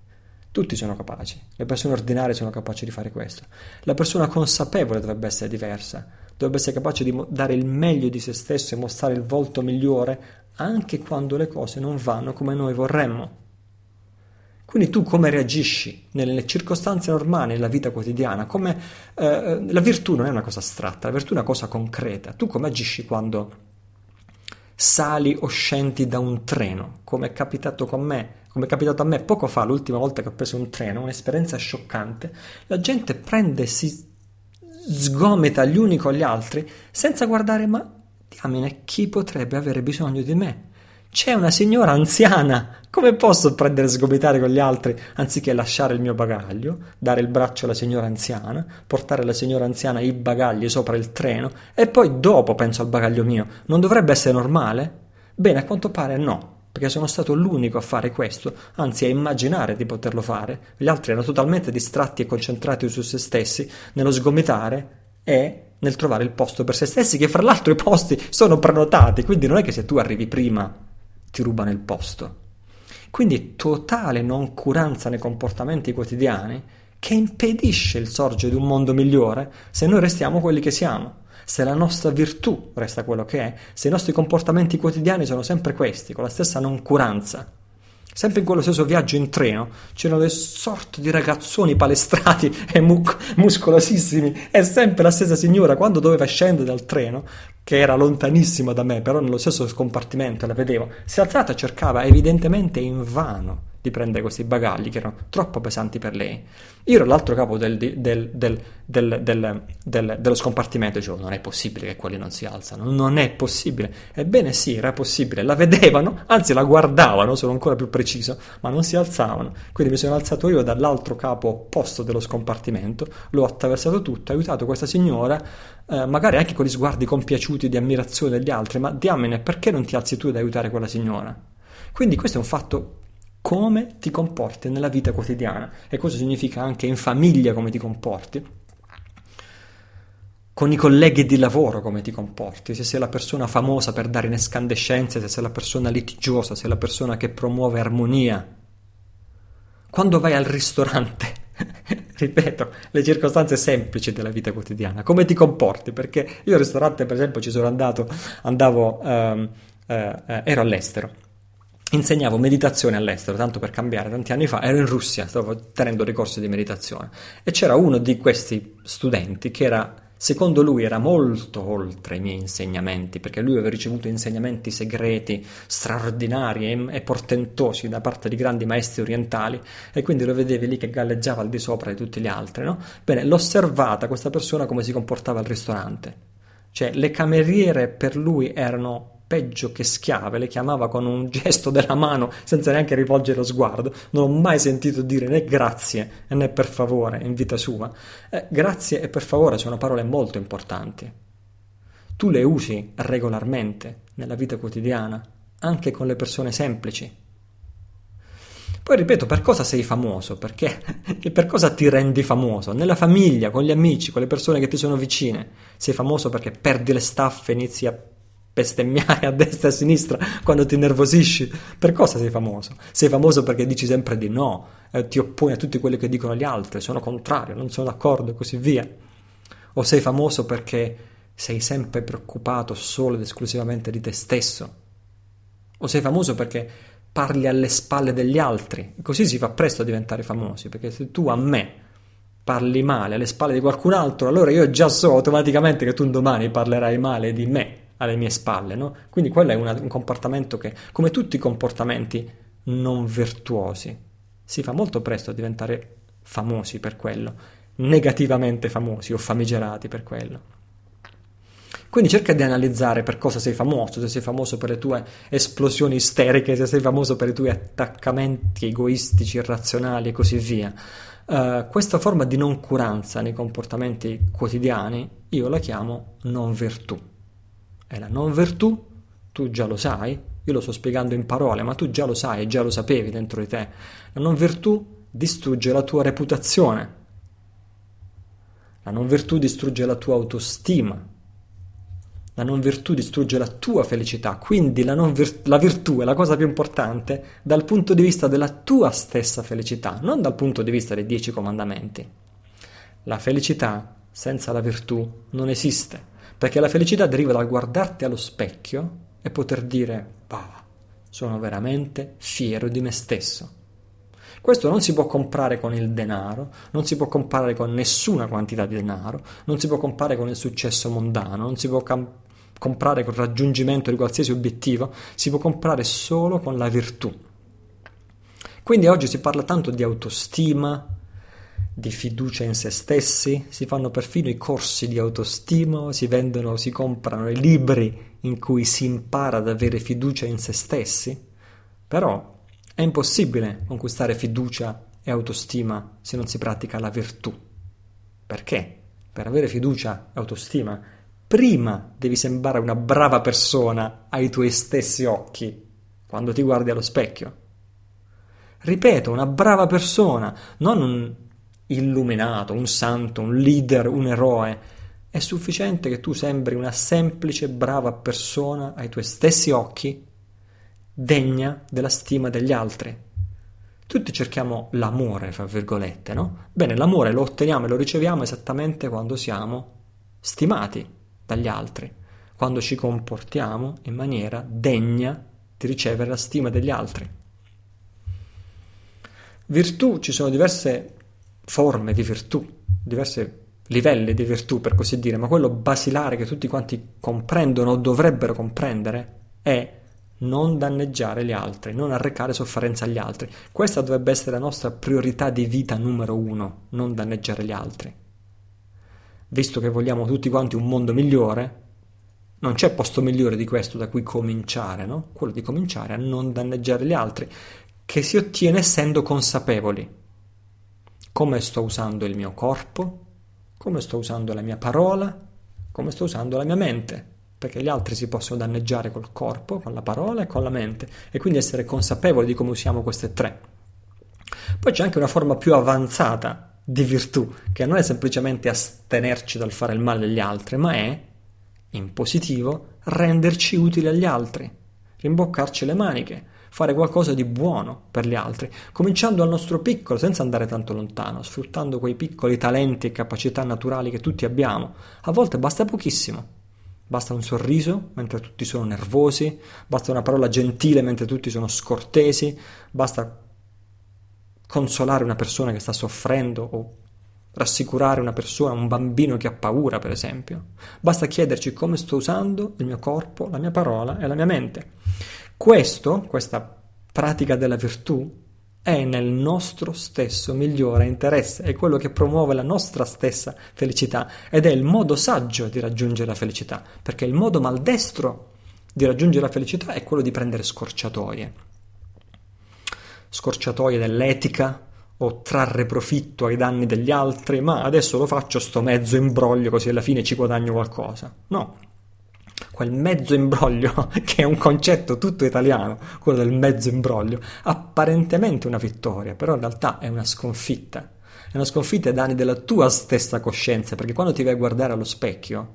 Tutti sono capaci, le persone ordinarie sono capaci di fare questo. La persona consapevole dovrebbe essere diversa, dovrebbe essere capace di dare il meglio di se stesso e mostrare il volto migliore anche quando le cose non vanno come noi vorremmo. Quindi tu come reagisci nelle circostanze normali, nella vita quotidiana? Come, eh, la virtù non è una cosa astratta, la virtù è una cosa concreta. Tu come agisci quando sali o scendi da un treno, come è capitato con me come è capitato a me poco fa, l'ultima volta che ho preso un treno, un'esperienza scioccante, la gente prende e si sgomita gli uni con gli altri senza guardare ma diamine chi potrebbe avere bisogno di me? C'è una signora anziana, come posso prendere e sgomitare con gli altri anziché lasciare il mio bagaglio, dare il braccio alla signora anziana, portare la signora anziana i bagagli sopra il treno e poi dopo penso al bagaglio mio? Non dovrebbe essere normale? Bene, a quanto pare no perché sono stato l'unico a fare questo, anzi a immaginare di poterlo fare. Gli altri erano totalmente distratti e concentrati su se stessi, nello sgomitare e nel trovare il posto per se stessi, che fra l'altro i posti sono prenotati, quindi non è che se tu arrivi prima ti rubano il posto. Quindi totale noncuranza nei comportamenti quotidiani che impedisce il sorgere di un mondo migliore se noi restiamo quelli che siamo se la nostra virtù resta quello che è, se i nostri comportamenti quotidiani sono sempre questi, con la stessa noncuranza. Sempre in quello stesso viaggio in treno c'erano delle sorte di ragazzoni palestrati e mu- muscolosissimi e sempre la stessa signora quando doveva scendere dal treno che era lontanissima da me, però nello stesso scompartimento la vedevo, si è alzata e cercava evidentemente invano di prendere questi bagagli che erano troppo pesanti per lei. Io ero all'altro capo del, del, del, dello scompartimento e dicevo non è possibile che quelli non si alzano, non è possibile. Ebbene sì, era possibile, la vedevano, anzi la guardavano, sono ancora più preciso, ma non si alzavano. Quindi mi sono alzato io dall'altro capo opposto dello scompartimento, l'ho attraversato tutto, aiutato questa signora, eh, magari anche con gli sguardi compiaciuti di ammirazione degli altri, ma diamine perché non ti alzi tu ad aiutare quella signora? Quindi questo è un fatto come ti comporti nella vita quotidiana e questo significa anche in famiglia come ti comporti, con i colleghi di lavoro come ti comporti, se sei la persona famosa per dare inescandescenze, se sei la persona litigiosa, se sei la persona che promuove armonia. Quando vai al ristorante, ripeto, le circostanze semplici della vita quotidiana, come ti comporti? Perché io al ristorante, per esempio, ci sono andato, andavo, ehm, eh, ero all'estero. Insegnavo meditazione all'estero, tanto per cambiare, tanti anni fa, ero in Russia, stavo tenendo dei corsi di meditazione. E c'era uno di questi studenti che era, secondo lui, era molto oltre i miei insegnamenti, perché lui aveva ricevuto insegnamenti segreti, straordinari e, portentosi da parte di grandi maestri orientali e quindi lo vedevi lì che galleggiava al di sopra di tutti gli altri, no? Bene, l'ho osservata questa persona come si comportava al ristorante. Cioè, le cameriere per lui erano peggio che schiave, le chiamava con un gesto della mano senza neanche rivolgere lo sguardo. Non ho mai sentito dire né grazie né per favore in vita sua. Eh, grazie e per favore sono parole molto importanti. Tu le usi regolarmente nella vita quotidiana, anche con le persone semplici. Poi ripeto, per cosa sei famoso? Perché? per cosa ti rendi famoso? Nella famiglia, con gli amici, con le persone che ti sono vicine. Sei famoso perché perdi le staffe, inizi a bestemmiare a destra e a sinistra quando ti nervosisci. Per cosa sei famoso? Sei famoso perché dici sempre di no, eh, ti opponi a tutti quelli che dicono gli altri, sono contrario, non sono d'accordo e così via. O sei famoso perché sei sempre preoccupato solo ed esclusivamente di te stesso. O sei famoso perché parli alle spalle degli altri. Così si fa presto a diventare famosi, perché se tu a me parli male alle spalle di qualcun altro, allora io già so automaticamente che tu domani parlerai male di me alle mie spalle, no? Quindi quello è una, un comportamento che, come tutti i comportamenti non virtuosi, si fa molto presto a diventare famosi per quello, negativamente famosi o famigerati per quello. Quindi cerca di analizzare per cosa sei famoso, se sei famoso per le tue esplosioni isteriche, se sei famoso per i tuoi attaccamenti egoistici, irrazionali e così via. Uh, questa forma di noncuranza nei comportamenti quotidiani io la chiamo non virtù è la non virtù, tu già lo sai, io lo sto spiegando in parole, ma tu già lo sai, già lo sapevi dentro di te. La non virtù distrugge la tua reputazione, la non virtù distrugge la tua autostima, la non virtù distrugge la tua felicità, quindi la, vir- la, virtù è la cosa più importante dal punto di vista della tua stessa felicità, non dal punto di vista dei dieci comandamenti. La felicità senza la virtù non esiste. Perché la felicità deriva dal guardarti allo specchio e poter dire, bah, sono veramente fiero di me stesso. Questo non si può comprare con il denaro, non si può comprare con nessuna quantità di denaro, non si può comprare con il successo mondano, non si può cam- comprare con il raggiungimento di qualsiasi obiettivo, si può comprare solo con la virtù. Quindi oggi si parla tanto di autostima, di fiducia in se stessi, si fanno perfino i corsi di autostima, si vendono, si comprano i libri in cui si impara ad avere fiducia in se stessi. Però è impossibile conquistare fiducia e autostima se non si pratica la virtù. Perché? Per avere fiducia e autostima, prima devi sembrare una brava persona ai tuoi stessi occhi quando ti guardi allo specchio. Ripeto, una brava persona, non un illuminato, un santo, un leader, un eroe. È sufficiente che tu sembri una semplice, brava persona ai tuoi stessi occhi, degna della stima degli altri. Tutti cerchiamo l'amore, fra virgolette, no? Bene, l'amore lo otteniamo e lo riceviamo esattamente quando siamo stimati dagli altri, quando ci comportiamo in maniera degna di ricevere la stima degli altri. Virtù ci sono diverse forme di virtù, diverse livelli di virtù, per così dire, ma quello basilare che tutti quanti comprendono o dovrebbero comprendere è non danneggiare gli altri, non arrecare sofferenza agli altri. Questa dovrebbe essere la nostra priorità di vita numero uno, non danneggiare gli altri. Visto che vogliamo tutti quanti un mondo migliore, non c'è posto migliore di questo da cui cominciare, no? Quello di cominciare a non danneggiare gli altri, che si ottiene essendo consapevoli. Come sto usando il mio corpo? Come sto usando la mia parola? Come sto usando la mia mente? perché gli altri si possono danneggiare col corpo, con la parola e con la mente, e quindi essere consapevoli di come usiamo queste tre. Poi c'è anche una forma più avanzata di virtù, che non è semplicemente astenerci dal fare il male agli altri, ma è, in positivo, renderci utili agli altri, rimboccarci le maniche, fare qualcosa di buono per gli altri, cominciando al nostro piccolo, senza andare tanto lontano, sfruttando quei piccoli talenti e capacità naturali che tutti abbiamo. A volte basta pochissimo Basta un sorriso mentre tutti sono nervosi, basta una parola gentile mentre tutti sono scortesi, basta consolare una persona che sta soffrendo o rassicurare una persona, un bambino che ha paura, per esempio. Basta chiederci come sto usando il mio corpo, la mia parola e la mia mente. Questo, questa pratica della virtù, è nel nostro stesso migliore interesse, è quello che promuove la nostra stessa felicità ed è il modo saggio di raggiungere la felicità, perché il modo maldestro di raggiungere la felicità è quello di prendere scorciatoie. Scorciatoie dell'etica o trarre profitto ai danni degli altri, ma adesso lo faccio sto mezzo imbroglio così alla fine ci guadagno qualcosa. No, quel mezzo imbroglio, che è un concetto tutto italiano, quello del mezzo imbroglio, apparentemente una vittoria, però in realtà è una sconfitta. È una sconfitta ai danni della tua stessa coscienza, perché quando ti vai a guardare allo specchio,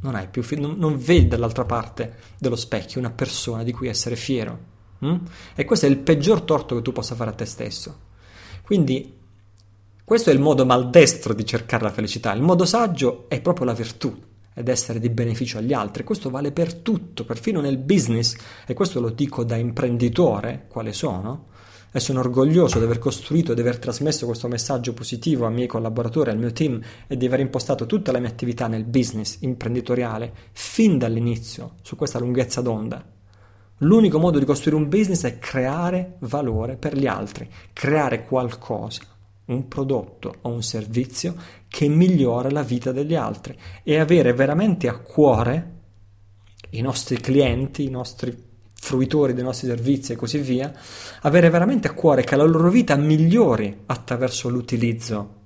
non, hai più, non, non vedi dall'altra parte dello specchio una persona di cui essere fiero. Hm? E questo è il peggior torto che tu possa fare a te stesso. Quindi questo è il modo maldestro di cercare la felicità. Il modo saggio è proprio la virtù ed essere di beneficio agli altri. Questo vale per tutto, perfino nel business, e questo lo dico da imprenditore, quale sono, e sono orgoglioso di aver costruito e di aver trasmesso questo messaggio positivo ai miei collaboratori, al mio team e di aver impostato tutta la mia attività nel business imprenditoriale fin dall'inizio su questa lunghezza d'onda. L'unico modo di costruire un business è creare valore per gli altri, creare qualcosa un prodotto o un servizio che migliora la vita degli altri e avere veramente a cuore i nostri clienti, i nostri fruitori dei nostri servizi e così via, avere veramente a cuore che la loro vita migliori attraverso l'utilizzo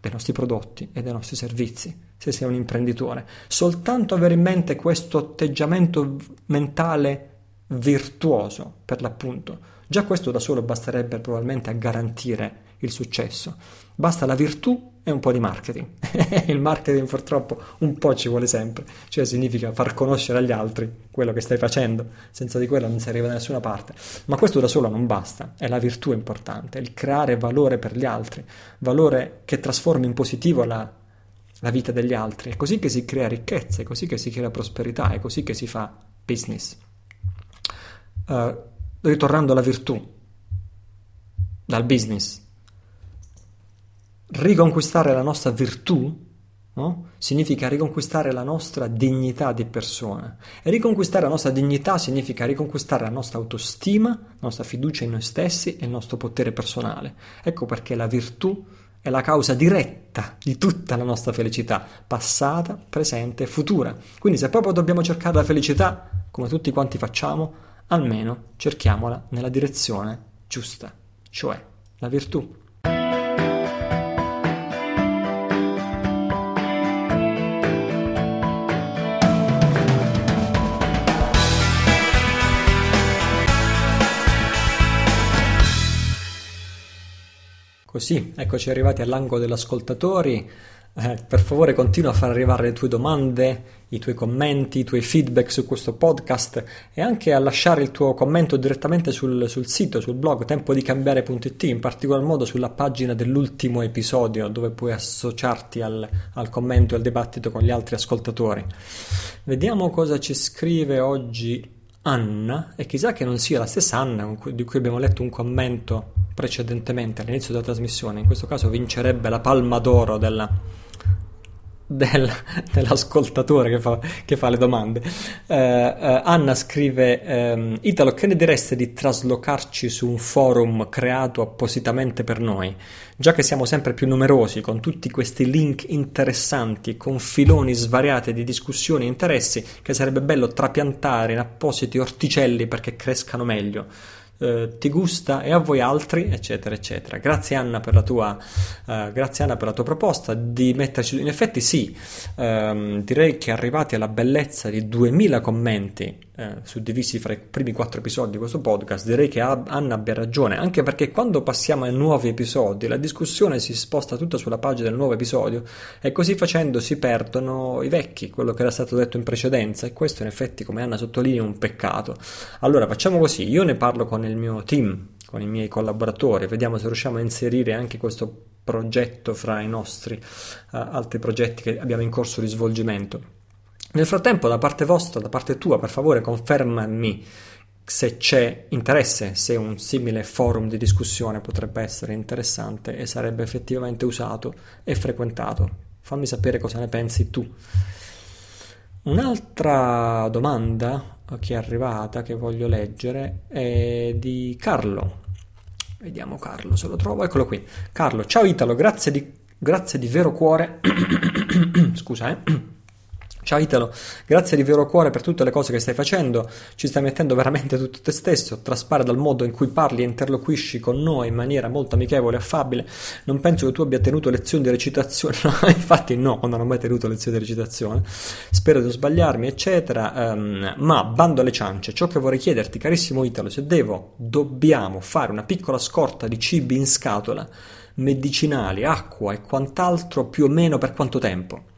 dei nostri prodotti e dei nostri servizi, se sei un imprenditore. Soltanto avere in mente questo atteggiamento mentale virtuoso, per l'appunto, già questo da solo basterebbe probabilmente a garantire il successo. Basta la virtù e un po' di marketing. il marketing purtroppo un po' ci vuole sempre, cioè significa far conoscere agli altri quello che stai facendo, senza di quello non si arriva da nessuna parte. Ma questo da solo non basta, è la virtù importante, il creare valore per gli altri, valore che trasformi in positivo la, la vita degli altri. È così che si crea ricchezza, è così che si crea prosperità, è così che si fa business. Uh, ritornando alla virtù, dal business, riconquistare la nostra virtù no? significa riconquistare la nostra dignità di persona. E riconquistare la nostra dignità significa riconquistare la nostra autostima, la nostra fiducia in noi stessi e il nostro potere personale. Ecco perché la virtù è la causa diretta di tutta la nostra felicità, passata, presente e futura. Quindi se proprio dobbiamo cercare la felicità, come tutti quanti facciamo, almeno cerchiamola nella direzione giusta, cioè la virtù. Così, eccoci arrivati all'angolo degli ascoltatori. Eh, per favore continua a far arrivare le tue domande, i tuoi commenti, i tuoi feedback su questo podcast e anche a lasciare il tuo commento direttamente sul, sul sito, sul blog tempodicambiare.it, in particolar modo sulla pagina dell'ultimo episodio dove puoi associarti al, al commento e al dibattito con gli altri ascoltatori. Vediamo cosa ci scrive oggi Anna e chissà che non sia la stessa Anna di cui abbiamo letto un commento precedentemente all'inizio della trasmissione, in questo caso vincerebbe la palma d'oro della, del, dell'ascoltatore che fa, che fa, le domande. Uh, uh, Anna scrive: um, Italo, che ne direste di traslocarci su un forum creato appositamente per noi? Già che siamo sempre più numerosi, con tutti questi link interessanti, con filoni svariati di discussioni e interessi, che sarebbe bello trapiantare in appositi orticelli perché crescano meglio eh, ti gusta e a voi altri, eccetera, eccetera. Grazie Anna per la tua, eh, grazie Anna per la tua proposta di metterci. In effetti, sì, ehm, direi che arrivati alla bellezza di 2000 commenti eh, suddivisi fra i primi quattro episodi di questo podcast, direi che Anna abbia ragione, anche perché quando passiamo ai nuovi episodi la discussione si sposta tutta sulla pagina del nuovo episodio e così facendo si perdono i vecchi, quello che era stato detto in precedenza e questo in effetti come Anna sottolinea è un peccato. Allora facciamo così, io ne parlo con il mio team, con i miei collaboratori, vediamo se riusciamo a inserire anche questo progetto fra i nostri uh, altri progetti che abbiamo in corso di svolgimento. Nel frattempo, da parte vostra, da parte tua, per favore confermami se c'è interesse, se un simile forum di discussione potrebbe essere interessante e sarebbe effettivamente usato e frequentato. Fammi sapere cosa ne pensi tu. Un'altra domanda che è arrivata, che voglio leggere, è di Carlo. Vediamo Carlo se lo trovo. Eccolo qui. Carlo, ciao Italo, grazie di, grazie di vero cuore. Scusa, eh Ciao Italo, grazie di vero cuore per tutte le cose che stai facendo, ci stai mettendo veramente tutto te stesso, traspare dal modo in cui parli e interloquisci con noi in maniera molto amichevole e affabile. Non penso che tu abbia tenuto lezioni di recitazione, no, infatti no, non ho mai tenuto lezioni di recitazione, spero di sbagliarmi, eccetera, um, ma bando alle ciance, ciò che vorrei chiederti, carissimo Italo, se devo, dobbiamo fare una piccola scorta di cibi in scatola, medicinali, acqua e quant'altro più o meno per quanto tempo?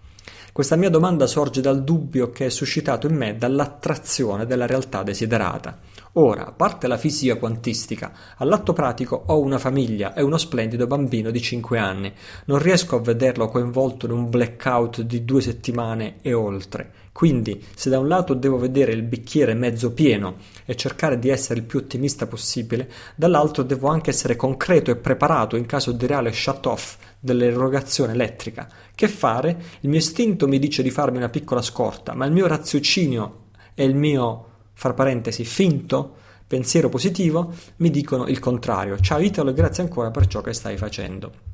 Questa mia domanda sorge dal dubbio che è suscitato in me dall'attrazione della realtà desiderata. Ora, a parte la fisica quantistica, all'atto pratico ho una famiglia e uno splendido bambino di 5 anni. Non riesco a vederlo coinvolto in un blackout di due settimane e oltre. Quindi, se da un lato devo vedere il bicchiere mezzo pieno e cercare di essere il più ottimista possibile, dall'altro devo anche essere concreto e preparato in caso di reale shut-off dell'erogazione elettrica. Che fare? Il mio istinto mi dice di farmi una piccola scorta, ma il mio raziocinio e il mio, fra parentesi, finto pensiero positivo mi dicono il contrario. Ciao Italo e grazie ancora per ciò che stai facendo.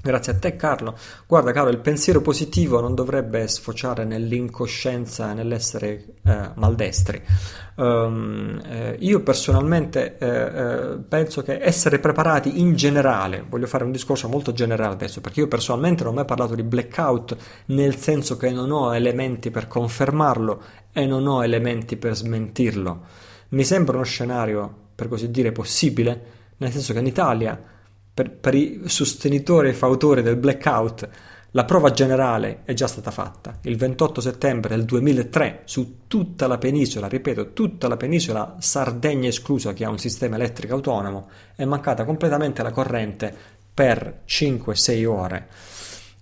Grazie a te Carlo. Guarda Carlo, il pensiero positivo non dovrebbe sfociare nell'incoscienza, nell'essere eh, maldestri. Um, eh, io personalmente eh, eh, penso che essere preparati in generale, voglio fare un discorso molto generale adesso, perché io personalmente non ho mai parlato di blackout nel senso che non ho elementi per confermarlo e non ho elementi per smentirlo. Mi sembra uno scenario, per così dire, possibile, nel senso che in Italia per, per i sostenitori e fautori del blackout, la prova generale è già stata fatta. Il 28 settembre del 2003 su tutta la penisola, ripeto, tutta la penisola Sardegna esclusa che ha un sistema elettrico autonomo, è mancata completamente la corrente per 5-6 ore.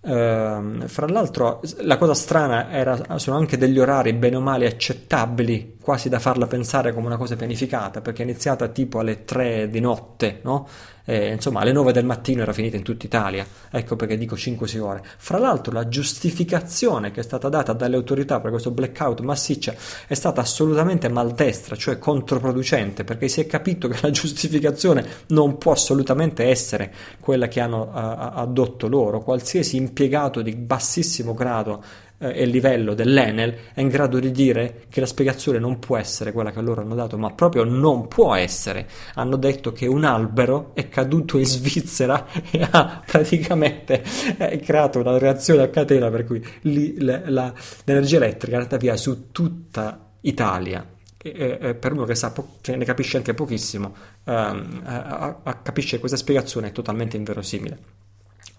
Uh, fra l'altro, la cosa strana era, sono anche degli orari bene o male accettabili, quasi da farla pensare come una cosa pianificata, perché è iniziata tipo alle 3 di notte, no? Eh, insomma alle 9 del mattino era finita in tutta Italia, ecco perché dico 5-6 ore. Fra l'altro la giustificazione che è stata data dalle autorità per questo blackout massiccia è stata assolutamente maldestra, cioè controproducente, perché si è capito che la giustificazione non può assolutamente essere quella che hanno uh, addotto loro, qualsiasi impiegato di bassissimo grado eh, e livello dell'Enel è in grado di dire che la spiegazione non può essere quella che loro hanno dato, ma proprio non può essere. Hanno detto che un albero è caduto in Svizzera e ha praticamente eh, creato una reazione a catena per cui li, la, la, l'energia elettrica è andata via su tutta Italia. E, e per uno che, sa che ne capisce anche pochissimo, ehm, a, a, capisce che questa spiegazione è totalmente inverosimile.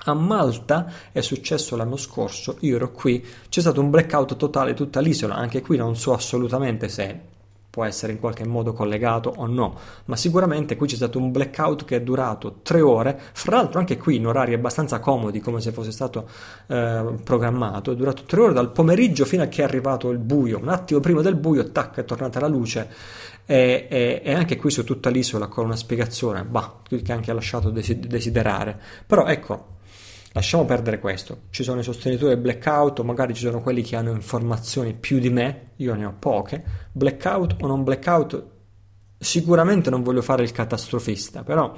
A Malta è successo l'anno scorso, io ero qui, c'è stato un blackout totale tutta l'isola, anche qui non so assolutamente se può essere in qualche modo collegato o no, ma sicuramente qui c'è stato un blackout che è durato tre ore, fra l'altro anche qui in orari abbastanza comodi come se fosse stato eh, programmato, è durato tre ore dal pomeriggio fino a che è arrivato il buio, un attimo prima del buio, tac, è tornata la luce e, e, e anche qui su tutta l'isola con una spiegazione, bah, che anche ha lasciato desiderare, però ecco, lasciamo perdere questo. Ci sono i sostenitori blackout, magari ci sono quelli che hanno informazioni più di me, io ne ho poche. Blackout o non blackout, sicuramente non voglio fare il catastrofista, però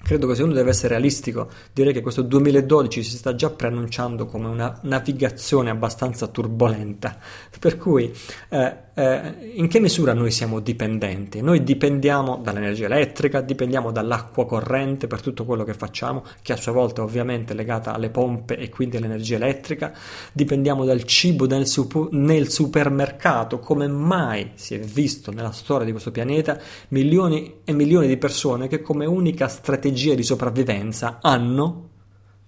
Credo che se uno deve essere realistico, direi che questo 2012 si sta già preannunciando come una navigazione abbastanza turbolenta, per cui eh, eh, in che misura noi siamo dipendenti? Noi dipendiamo dall'energia elettrica, dipendiamo dall'acqua corrente per tutto quello che facciamo, che a sua volta ovviamente è legata alle pompe e quindi all'energia elettrica, dipendiamo dal cibo nel, supu- nel supermercato, come mai si è visto nella storia di questo pianeta milioni e milioni di persone che come unica strategia di sopravvivenza hanno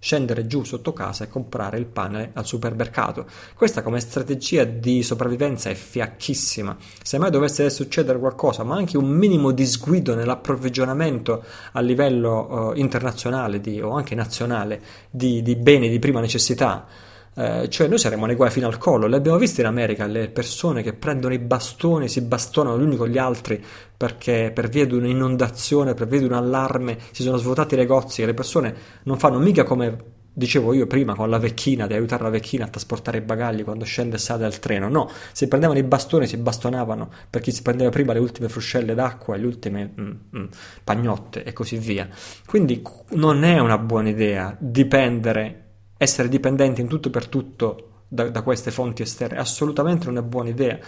scendere giù sotto casa e comprare il pane al supermercato. Questa come strategia di sopravvivenza è fiacchissima. Se mai dovesse succedere qualcosa, ma anche un minimo disguido nell'approvvigionamento a livello uh, internazionale di, o anche nazionale di, di beni di prima necessità, eh, cioè noi saremo nei guai fino al collo. Le abbiamo viste in America le persone che prendono i bastoni, si bastonano gli uni con gli altri perché per via di un'inondazione, per via di un allarme si sono svuotati i negozi e le persone non fanno mica come dicevo io prima con la vecchina di aiutare la vecchina a trasportare i bagagli quando scende e sale dal treno no, si prendevano i bastoni si bastonavano per chi si prendeva prima le ultime fruscelle d'acqua le ultime mm, mm, pagnotte e così via quindi non è una buona idea dipendere essere dipendenti in tutto per tutto da, da, queste fonti esterne, assolutamente non è buona idea.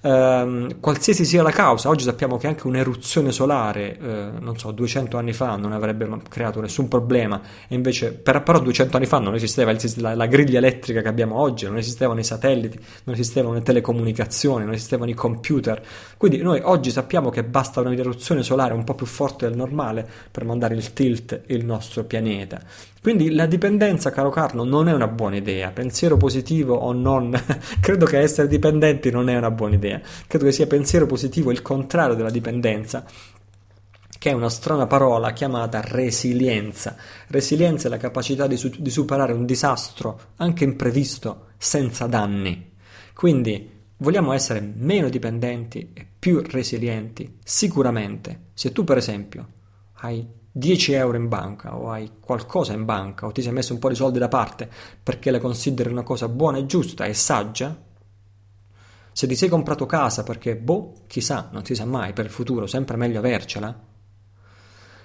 Eh, qualsiasi sia la causa, oggi sappiamo che anche un'eruzione solare, eh, non so, 200 anni fa non avrebbe creato nessun problema, e invece, per, però 200 anni fa non esisteva la, la, griglia elettrica che abbiamo oggi, non esistevano i satelliti, non esistevano le telecomunicazioni, non esistevano i computer, quindi noi oggi sappiamo che basta un'eruzione solare un po' più forte del normale per mandare il tilt il nostro pianeta. Quindi la dipendenza, caro Carlo, non è una buona idea. Pensiero positivo o non, credo che essere dipendenti non è una buona idea. Credo che sia pensiero positivo il contrario della dipendenza, che è una strana parola chiamata resilienza. Resilienza è la capacità di, su- di superare un disastro, anche imprevisto, senza danni. Quindi vogliamo essere meno dipendenti e più resilienti. Sicuramente, se tu per esempio hai 10 euro in banca o hai qualcosa in banca o ti sei messo un po' di soldi da parte perché le consideri una cosa buona e giusta e saggia, se ti sei comprato casa perché, boh, chissà, non si sa mai, per il futuro sempre meglio avercela,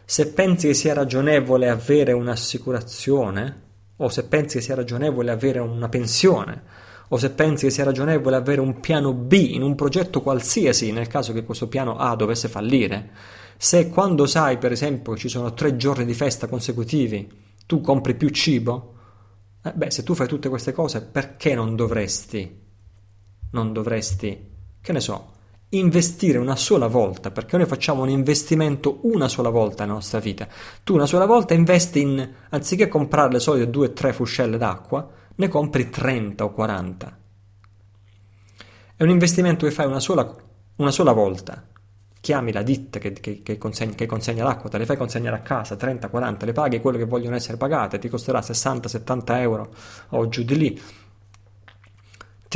se pensi che sia ragionevole avere un'assicurazione, o se pensi che sia ragionevole avere una pensione, o se pensi che sia ragionevole avere un piano B in un progetto qualsiasi nel caso che questo piano A dovesse fallire, se quando sai, per esempio, ci sono tre giorni di festa consecutivi, tu compri più cibo, eh beh, se tu fai tutte queste cose, perché non dovresti, non dovresti, che ne so, investire una sola volta, perché noi facciamo un investimento una sola volta nella nostra vita. Tu una sola volta investi in, anziché comprare le solite due o tre fuscelle d'acqua, ne compri 30 o 40. È un investimento che fai una sola, una sola volta chiami la ditta che, che, che, consegna, che, consegna, l'acqua, te le fai consegnare a casa 30, 40, le paghi quello che vogliono essere pagate, ti costerà 60, 70 euro o giù di lì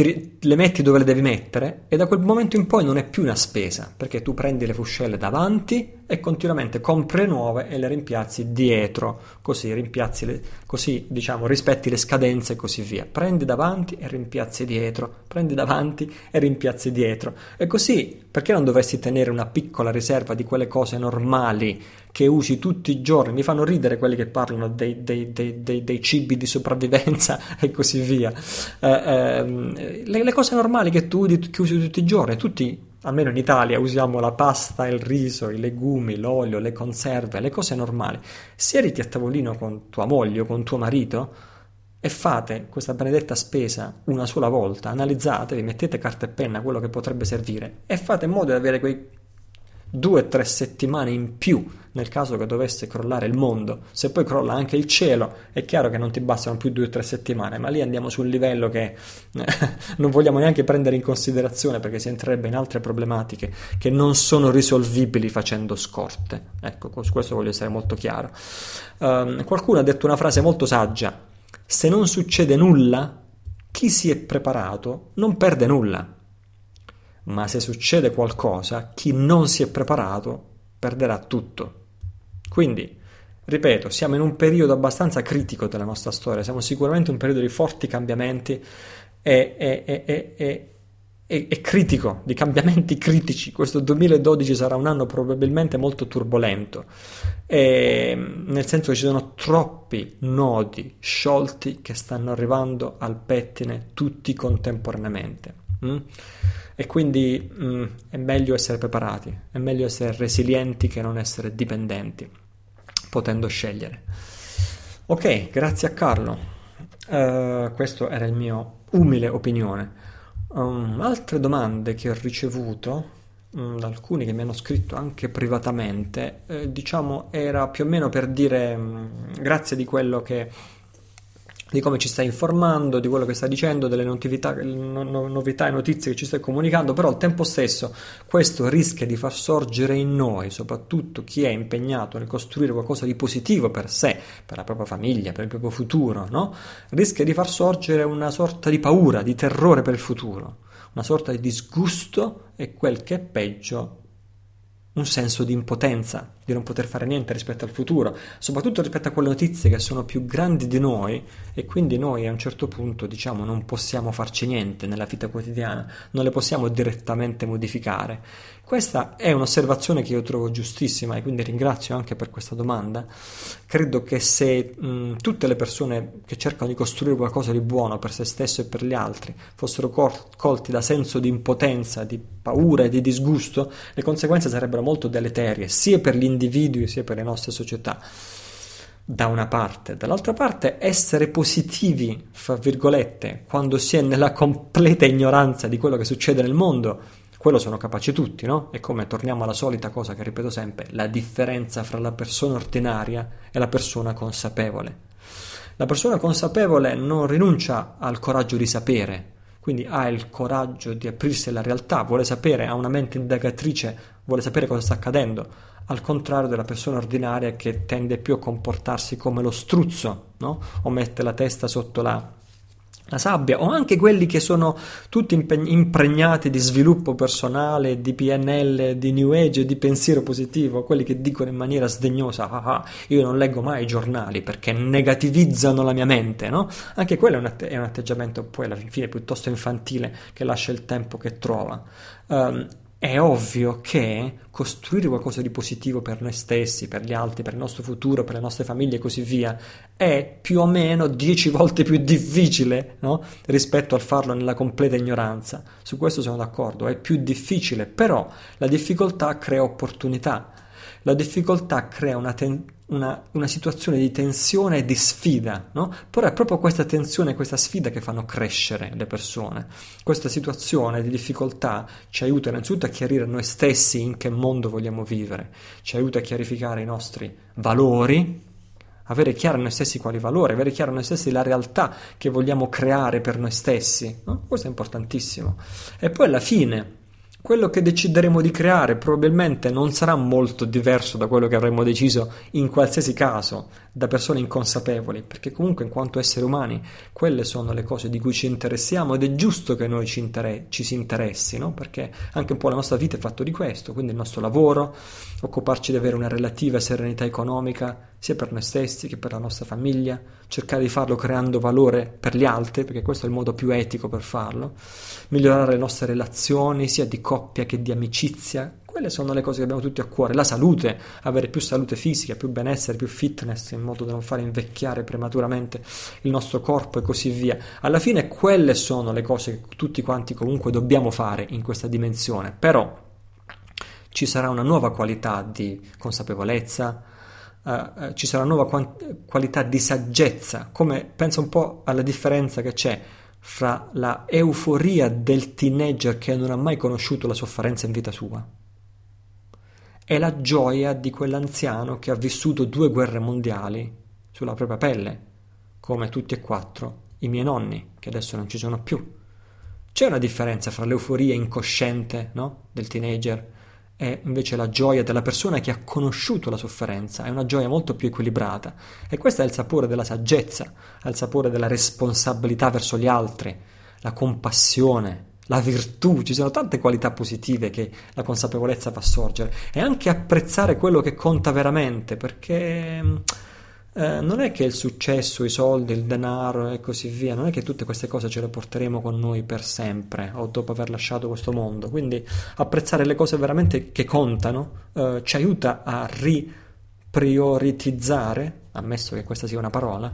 ti, le metti dove le devi mettere e da quel momento in poi non è più una spesa perché tu prendi le fuscelle davanti e continuamente compri nuove e le rimpiazzi dietro così rimpiazzi le, così diciamo rispetti le scadenze e così via. Prendi davanti e rimpiazzi dietro prendi davanti e rimpiazzi dietro. E così perché non dovresti tenere una piccola riserva di quelle cose normali che usi tutti i giorni, mi fanno ridere quelli che parlano dei, dei, dei, dei cibi di sopravvivenza e così via. Eh, eh, le, le, cose normali che tu che usi tutti i giorni, tutti, almeno in Italia, usiamo la pasta, il riso, i legumi, l'olio, le conserve, le cose normali. Siediti a tavolino con tua moglie o con tuo marito e fate questa benedetta spesa una sola volta, analizzatevi, mettete carta e penna quello che potrebbe servire e fate in modo di avere quei due o tre settimane in più nel caso che dovesse crollare il mondo. Se poi crolla anche il cielo, è chiaro che non ti bastano più due o tre settimane, ma lì andiamo su un livello che non vogliamo neanche prendere in considerazione perché si entrerebbe in altre problematiche che non sono risolvibili facendo scorte. Ecco, su questo voglio essere molto chiaro. Um, qualcuno ha detto una frase molto saggia: se non succede nulla, chi si è preparato non perde nulla ma se succede qualcosa, chi non si è preparato perderà tutto. Quindi Ripeto, siamo in un periodo abbastanza critico della nostra storia, siamo sicuramente in un periodo di forti cambiamenti e, e, e, e, critico, di cambiamenti critici. Questo 2012 sarà un anno probabilmente molto turbolento, nel senso che ci sono troppi nodi sciolti che stanno arrivando al pettine tutti contemporaneamente. Mm? E quindi mm, è meglio essere preparati, è meglio essere resilienti che non essere dipendenti potendo scegliere. Ok, grazie a Carlo. Uh, questo era il mio umile opinione. Um, altre domande che ho ricevuto um, da alcuni che mi hanno scritto anche privatamente, eh, diciamo era più o meno per dire um, grazie di quello che di come ci stai informando, di quello che stai dicendo, delle novità, novità, e notizie che ci stai comunicando, però al tempo stesso questo rischia di far sorgere in noi, soprattutto chi è impegnato nel costruire qualcosa di positivo per sé, per la propria famiglia, per il proprio futuro, no? rischia di far sorgere una sorta di paura, di terrore per il futuro, una sorta di disgusto e quel che è peggio, un senso di impotenza, di non poter fare niente rispetto al futuro, soprattutto rispetto a quelle notizie che sono più grandi di noi e quindi noi a un certo punto diciamo non possiamo farci niente nella vita quotidiana, non le possiamo direttamente modificare. Questa è un'osservazione che io trovo giustissima e quindi ringrazio anche per questa domanda. Credo che se mh, tutte le persone che cercano di costruire qualcosa di buono per se stesso e per gli altri fossero col- colti da senso di impotenza, di paura e di disgusto, le conseguenze sarebbero molto deleterie, sia per gli individui sia per le nostre società da una parte, dall'altra parte essere positivi, fra virgolette, quando si è nella completa ignoranza di quello che succede nel mondo, quello sono capaci tutti, no? E come torniamo alla solita cosa che ripeto sempre, la differenza fra la persona ordinaria e la persona consapevole. La persona consapevole non rinuncia al coraggio di sapere, quindi ha il coraggio di aprirsi alla realtà, vuole sapere, ha una mente indagatrice, vuole sapere cosa sta accadendo, al contrario della persona ordinaria che tende più a comportarsi come lo struzzo, no? O mette la testa sotto la, la sabbia, o anche quelli che sono tutti impregnati di sviluppo personale, di PNL, di New Age, di pensiero positivo, quelli che dicono in maniera sdegnosa, ah, ah, io non leggo mai i giornali perché negativizzano la mia mente, no? Anche quello è un, att- è un atteggiamento poi alla fine piuttosto infantile che lascia il tempo che trova. Um, è ovvio che costruire qualcosa di positivo per noi stessi, per gli altri, per il nostro futuro, per le nostre famiglie e così via, è più o meno dieci volte più difficile no? rispetto al farlo nella completa ignoranza. Su questo sono d'accordo, è più difficile, però la difficoltà crea opportunità, la difficoltà crea una, ten- una, una, situazione di tensione e di sfida, no? Però è proprio questa tensione e questa sfida che fanno crescere le persone. Questa situazione di difficoltà ci aiuta innanzitutto a chiarire noi stessi in che mondo vogliamo vivere, ci aiuta a chiarificare i nostri valori, avere chiaro noi stessi quali valori, avere chiaro noi stessi la realtà che vogliamo creare per noi stessi. No? Questo è importantissimo. E poi alla fine quello che decideremo di creare probabilmente non sarà molto diverso da quello che avremmo deciso in qualsiasi caso da persone inconsapevoli, perché comunque in quanto esseri umani quelle sono le cose di cui ci interessiamo ed è giusto che noi ci, inter- ci si interessi, no? perché anche un po' la nostra vita è fatta di questo, quindi il nostro lavoro, occuparci di avere una relativa serenità economica, sia per noi stessi che per la nostra famiglia, cercare di farlo creando valore per gli altri, perché questo è il modo più etico per farlo, migliorare le nostre relazioni sia di coppia che di amicizia, quelle sono le cose che abbiamo tutti a cuore, la salute, avere più salute fisica, più benessere, più fitness, in modo da non fare invecchiare prematuramente il nostro corpo e così via. Alla fine quelle sono le cose che tutti quanti comunque dobbiamo fare in questa dimensione, però ci sarà una nuova qualità di consapevolezza, uh, ci sarà una nuova quant- qualità di saggezza, come pensa un po' alla differenza che c'è fra la euforia del teenager che non ha mai conosciuto la sofferenza in vita sua e la gioia di quell'anziano che ha vissuto due guerre mondiali sulla propria pelle, come tutti e quattro i miei nonni, che adesso non ci sono più. C'è una differenza fra l'euforia incosciente no? del teenager è invece la gioia della persona che ha conosciuto la sofferenza, è una gioia molto più equilibrata e questo è il sapore della saggezza, è il sapore della responsabilità verso gli altri, la compassione, la virtù, ci sono tante qualità positive che la consapevolezza fa sorgere e anche apprezzare quello che conta veramente, perché eh, non è che il successo, i soldi, il denaro e così via, non è che tutte queste cose ce le porteremo con noi per sempre o dopo aver lasciato questo mondo. Quindi apprezzare le cose veramente che contano eh, ci aiuta a riprioritizzare, ammesso che questa sia una parola,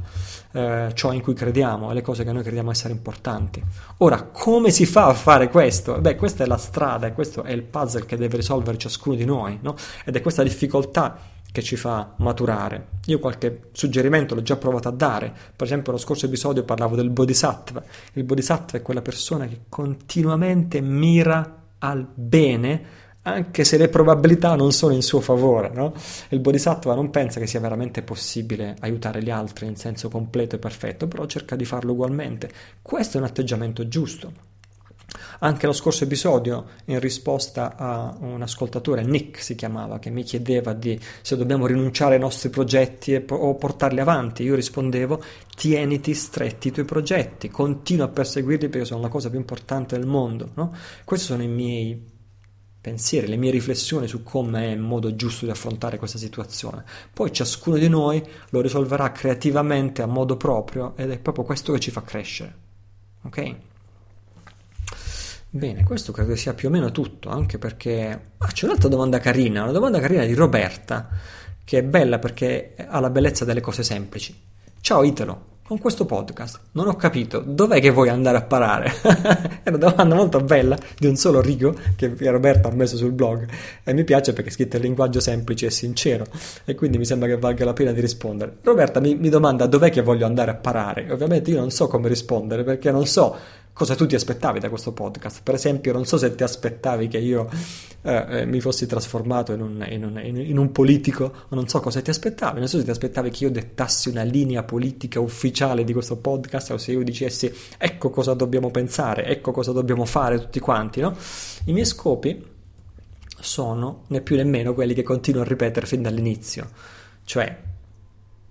eh, ciò in cui crediamo e le cose che noi crediamo essere importanti. Ora, come si fa a fare questo? Beh, questa è la strada e questo è il puzzle che deve risolvere ciascuno di noi, no? Ed è questa difficoltà che ci fa maturare. Io qualche suggerimento l'ho già provato a dare, per esempio nello scorso episodio parlavo del bodhisattva. Il bodhisattva è quella persona che continuamente mira al bene anche se le probabilità non sono in suo favore. No? Il bodhisattva non pensa che sia veramente possibile aiutare gli altri in senso completo e perfetto, però cerca di farlo ugualmente. Questo è un atteggiamento giusto. Anche lo scorso episodio, in risposta a un ascoltatore, Nick si chiamava, che mi chiedeva di se dobbiamo rinunciare ai nostri progetti e, o portarli avanti, io rispondevo: tieniti stretti i tuoi progetti, continua a perseguirli perché sono la cosa più importante del mondo. No? Questi sono i miei pensieri, le mie riflessioni su come è il modo giusto di affrontare questa situazione. Poi ciascuno di noi lo risolverà creativamente a modo proprio ed è proprio questo che ci fa crescere. Ok? Bene, questo credo sia più o meno tutto, anche perché ah, c'è un'altra domanda carina, una domanda carina di Roberta, che è bella perché ha la bellezza delle cose semplici. Ciao Italo, con questo podcast non ho capito dov'è che vuoi andare a parare. è una domanda molto bella di un solo rigo che Roberta ha messo sul blog e mi piace perché è scritto in linguaggio semplice e sincero e quindi mi sembra che valga la pena di rispondere. Roberta mi, mi domanda dov'è che voglio andare a parare. Ovviamente io non so come rispondere perché non so cosa tu ti aspettavi da questo podcast. Per esempio, non so se ti aspettavi che io eh, eh, mi fossi trasformato in un, in, un, in un, politico, non so cosa ti aspettavi. Non so se ti aspettavi che io dettassi una linea politica ufficiale di questo podcast, o se io dicessi ecco cosa dobbiamo pensare, ecco cosa dobbiamo fare tutti quanti. No? I miei scopi sono né più né meno quelli che continuo a ripetere fin dall'inizio, cioè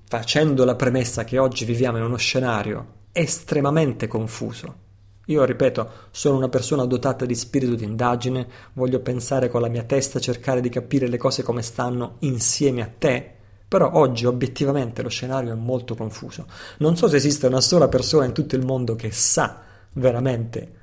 facendo la premessa che oggi viviamo in uno scenario estremamente confuso io ripeto, sono una persona dotata di spirito di indagine, voglio pensare con la mia testa, cercare di capire le cose come stanno insieme a te, però oggi obiettivamente lo scenario è molto confuso. Non so se esiste una sola persona in tutto il mondo che sa veramente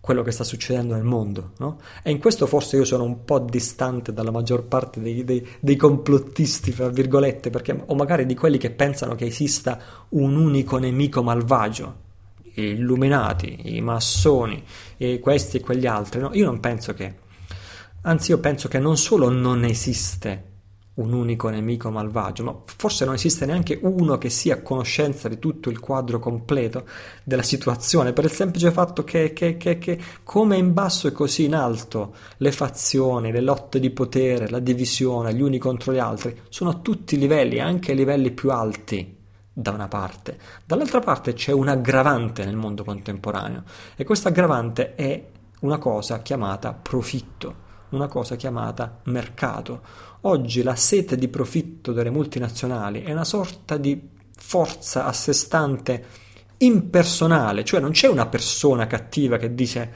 quello che sta succedendo nel mondo, no? E in questo forse io sono un po' distante dalla maggior parte dei, dei, dei complottisti, fra virgolette, perché, o magari di quelli che pensano che esista un unico nemico malvagio illuminati, i massoni, e questi e quegli altri. No? Io non penso che, anzi io penso che non solo non esiste un unico nemico malvagio, ma forse non esiste neanche uno che sia a conoscenza di tutto il quadro completo della situazione, per il semplice fatto che, che, che, che come in basso e così in alto le fazioni, le lotte di potere, la divisione, gli uni contro gli altri, sono a tutti i livelli, anche ai livelli più alti da una parte, dall'altra parte c'è un aggravante nel mondo contemporaneo e questa aggravante è una cosa chiamata profitto, una cosa chiamata mercato. Oggi la sete di profitto delle multinazionali è una sorta di forza a sé stante impersonale, cioè non c'è una persona cattiva che dice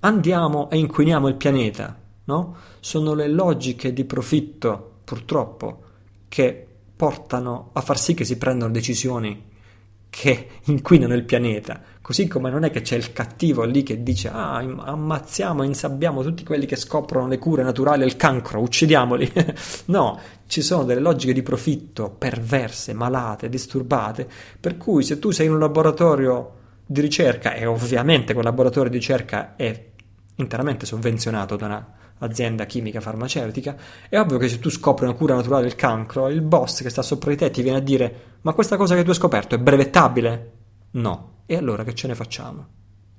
andiamo e inquiniamo il pianeta, no? Sono le logiche di profitto, purtroppo, che portano a far sì che si prendano decisioni che inquinano il pianeta. Così come non è che c'è il cattivo lì che dice ah, ammazziamo, insabbiamo tutti quelli che scoprono le cure naturali al cancro, uccidiamoli. no, ci sono delle logiche di profitto perverse, malate, disturbate, per cui se tu sei in un laboratorio di ricerca, e ovviamente quel laboratorio di ricerca è interamente sovvenzionato da una azienda chimica farmaceutica, è ovvio che se tu scopri una cura naturale del cancro, il boss che sta sopra di te ti viene a dire ma questa cosa che tu hai scoperto è brevettabile? No. E allora che ce ne facciamo?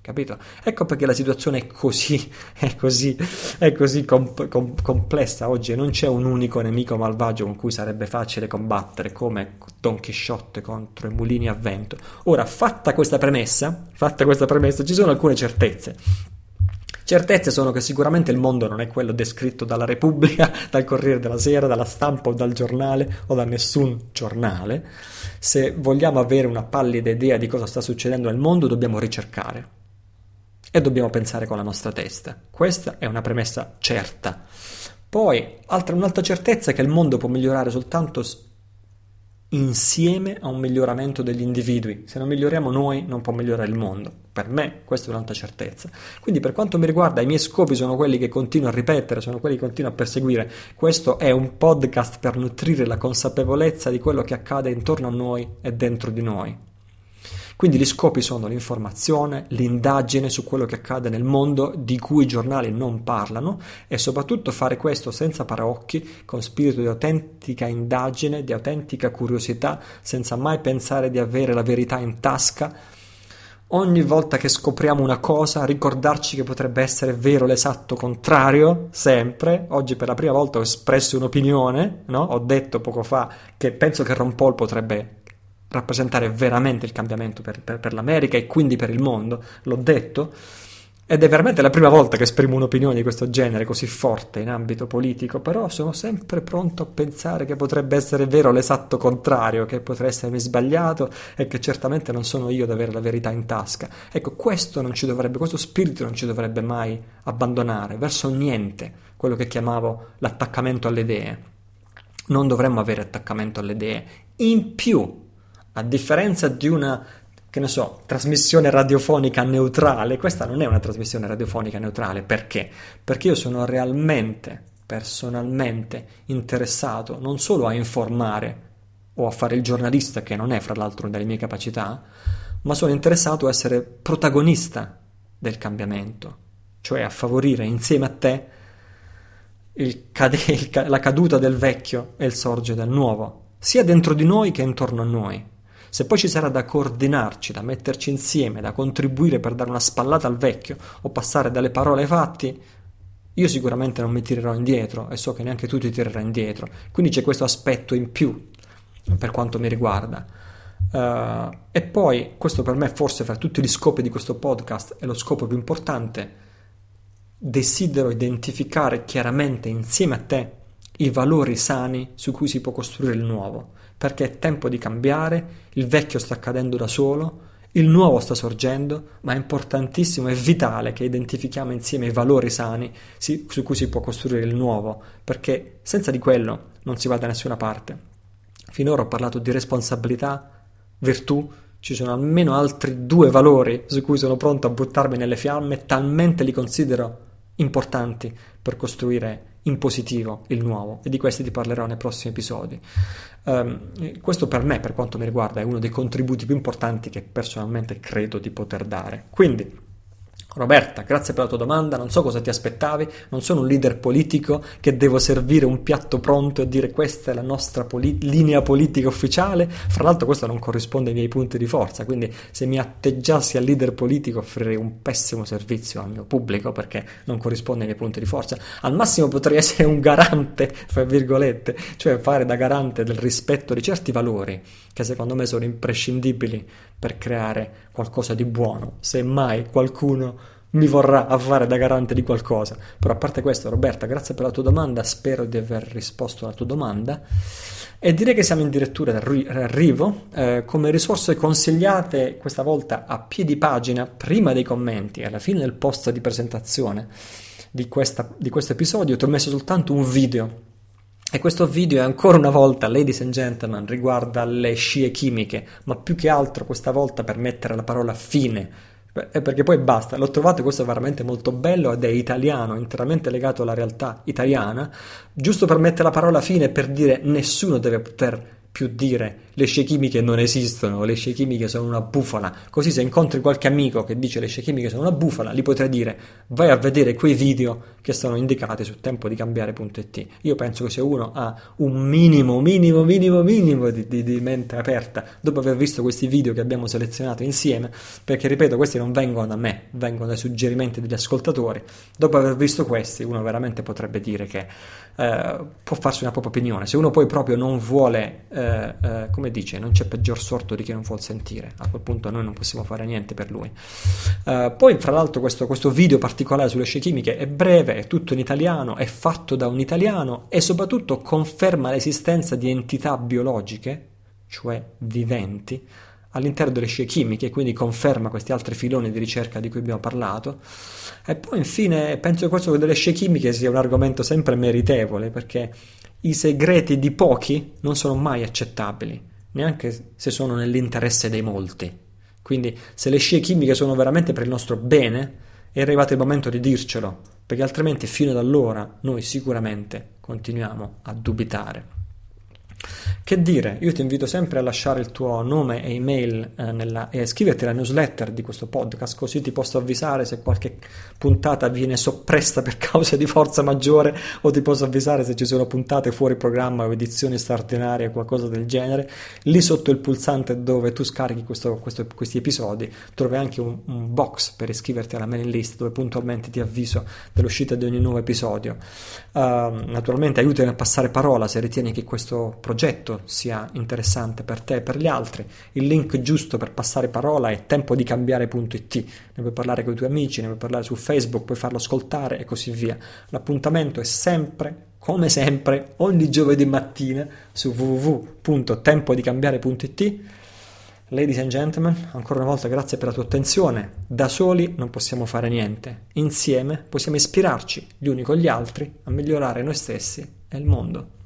Capito? Ecco perché la situazione è così, è così, è così comp- com- complessa oggi non c'è un unico nemico malvagio con cui sarebbe facile combattere come Don Chisciotte contro i mulini a vento. Ora, fatta questa premessa, fatta questa premessa, ci sono alcune certezze. Certezze sono che sicuramente il mondo non è quello descritto dalla Repubblica, dal Corriere della Sera, dalla stampa o dal giornale o da nessun giornale. Se vogliamo avere una pallida idea di cosa sta succedendo nel mondo, dobbiamo ricercare. e dobbiamo pensare con la nostra testa. Questa è una premessa certa. Poi, altra, un'altra certezza è che il mondo può migliorare soltanto insieme a un miglioramento degli individui. Se non miglioriamo noi, non può migliorare il mondo. Per me, questa è un'altra certezza. Quindi, per quanto mi riguarda, i miei scopi sono quelli che continuo a ripetere, sono quelli che continuo a perseguire. Questo è un podcast per nutrire la consapevolezza di quello che accade intorno a noi e dentro di noi. Quindi gli scopi sono l'informazione, l'indagine su quello che accade nel mondo di cui i giornali non parlano e soprattutto fare questo senza paraocchi, con spirito di autentica indagine, di autentica curiosità, senza mai pensare di avere la verità in tasca. Ogni volta che scopriamo una cosa, ricordarci che potrebbe essere vero l'esatto contrario, sempre. Oggi per la prima volta ho espresso un'opinione, no? ho detto poco fa che penso che Ron Paul potrebbe rappresentare veramente il cambiamento per, per, per, l'America e quindi per il mondo, l'ho detto, ed è veramente la prima volta che esprimo un'opinione di questo genere così forte in ambito politico, però sono sempre pronto a pensare che potrebbe essere vero l'esatto contrario, che potrei essermi sbagliato e che certamente non sono io ad avere la verità in tasca. Ecco, questo non ci dovrebbe, questo spirito non ci dovrebbe mai abbandonare verso niente, quello che chiamavo l'attaccamento alle idee. Non dovremmo avere attaccamento alle idee. In più, a differenza di una, che ne so, trasmissione radiofonica neutrale, questa non è una trasmissione radiofonica neutrale. Perché? Perché io sono realmente, personalmente interessato non solo a informare o a fare il giornalista, che non è fra l'altro una delle mie capacità, ma sono interessato a essere protagonista del cambiamento, cioè a favorire insieme a te cade- ca- la caduta del vecchio e il sorgere del nuovo, sia dentro di noi che intorno a noi. Se poi ci sarà da coordinarci, da metterci insieme, da contribuire per dare una spallata al vecchio o passare dalle parole ai fatti, io sicuramente non mi tirerò indietro e so che neanche tu ti tirerai indietro. Quindi c'è questo aspetto in più per quanto mi riguarda. Uh, e poi, questo per me forse fra tutti gli scopi di questo podcast è lo scopo più importante, desidero identificare chiaramente insieme a te i valori sani su cui si può costruire il nuovo perché è tempo di cambiare, il vecchio sta cadendo da solo, il nuovo sta sorgendo, ma è importantissimo e vitale che identifichiamo insieme i valori sani su cui si può costruire il nuovo, perché senza di quello non si va da nessuna parte. Finora ho parlato di responsabilità, virtù, ci sono almeno altri due valori su cui sono pronto a buttarmi nelle fiamme, talmente li considero importanti per costruire in positivo il nuovo e di questi ti parlerò nei prossimi episodi. Um, questo per me, per quanto mi riguarda, è uno dei contributi più importanti che personalmente credo di poter dare. Quindi Roberta, grazie per la tua domanda, non so cosa ti aspettavi, non sono un leader politico che devo servire un piatto pronto e dire questa è la nostra poli- linea politica ufficiale, fra l'altro questo non corrisponde ai miei punti di forza, quindi se mi atteggiassi a leader politico offrirei un pessimo servizio al mio pubblico perché non corrisponde ai miei punti di forza, al massimo potrei essere un garante, fra virgolette, cioè fare da garante del rispetto di certi valori che secondo me sono imprescindibili per creare qualcosa di buono, se mai qualcuno mi vorrà fare da garante di qualcosa. Però a parte questo, Roberta, grazie per la tua domanda, spero di aver risposto alla tua domanda. E direi che siamo addirittura d'arrivo. Eh, come risorse consigliate questa volta a piedi pagina, prima dei commenti, alla fine del post di presentazione di, questa, di questo episodio, ti ho messo soltanto un video e questo video è ancora una volta, ladies and gentlemen, riguarda le scie chimiche, ma più che altro questa volta per mettere la parola fine. Perché poi basta, l'ho trovato questo è veramente molto bello ed è italiano, interamente legato alla realtà italiana, giusto per mettere la parola fine per dire nessuno deve poter più dire le scie chimiche non esistono, le scie chimiche sono una bufala. Così se incontri qualche amico che dice le scie chimiche sono una bufala, gli potrai dire vai a vedere quei video che sono indicati su tempo di cambiare.it. Io penso che se uno ha un minimo, minimo, minimo, minimo di, di, di mente aperta dopo aver visto questi video che abbiamo selezionato insieme, perché ripeto, questi non vengono da me, vengono dai suggerimenti degli ascoltatori, dopo aver visto questi uno veramente potrebbe dire che eh, può farsi una propria opinione. Se uno poi proprio non vuole, eh, eh, come dice, non c'è peggior sorto di chi non vuol sentire, a quel punto noi non possiamo fare niente per lui. Eh, poi, fra l'altro, questo, questo, video particolare sulle scie chimiche è breve, è tutto in italiano, è fatto da un italiano e soprattutto conferma l'esistenza di entità biologiche, cioè viventi, all'interno delle scie chimiche, quindi conferma questi altri filoni di ricerca di cui abbiamo parlato. E poi infine penso che questo delle scie chimiche sia un argomento sempre meritevole perché i segreti di pochi non sono mai accettabili, neanche se sono nell'interesse dei molti. Quindi se le scie chimiche sono veramente per il nostro bene, è arrivato il momento di dircelo, perché altrimenti fino ad allora noi sicuramente continuiamo a dubitare. Che dire, io ti invito sempre a lasciare il tuo nome e email eh, nella, e iscriverti alla newsletter di questo podcast, così ti posso avvisare se qualche puntata viene soppressa per causa di forza maggiore o ti posso avvisare se ci sono puntate fuori programma o edizioni straordinarie o qualcosa del genere. Lì sotto il pulsante dove tu scarichi questo, questo, questi episodi trovi anche un, un, box per iscriverti alla mailing list dove puntualmente ti avviso dell'uscita di ogni nuovo episodio. Uh, naturalmente aiutami a passare parola se ritieni che questo progetto sia interessante per te e per gli altri. Il link giusto per passare parola è tempo di cambiare.it. Ne puoi parlare con i tuoi amici, ne puoi parlare su Facebook, puoi farlo ascoltare e così via. L'appuntamento è sempre come sempre, ogni giovedì mattina su www.tempodicambiare.it. Ladies and gentlemen, ancora una volta grazie per la tua attenzione. Da soli non possiamo fare niente. Insieme possiamo ispirarci gli uni con gli altri a migliorare noi stessi e il mondo.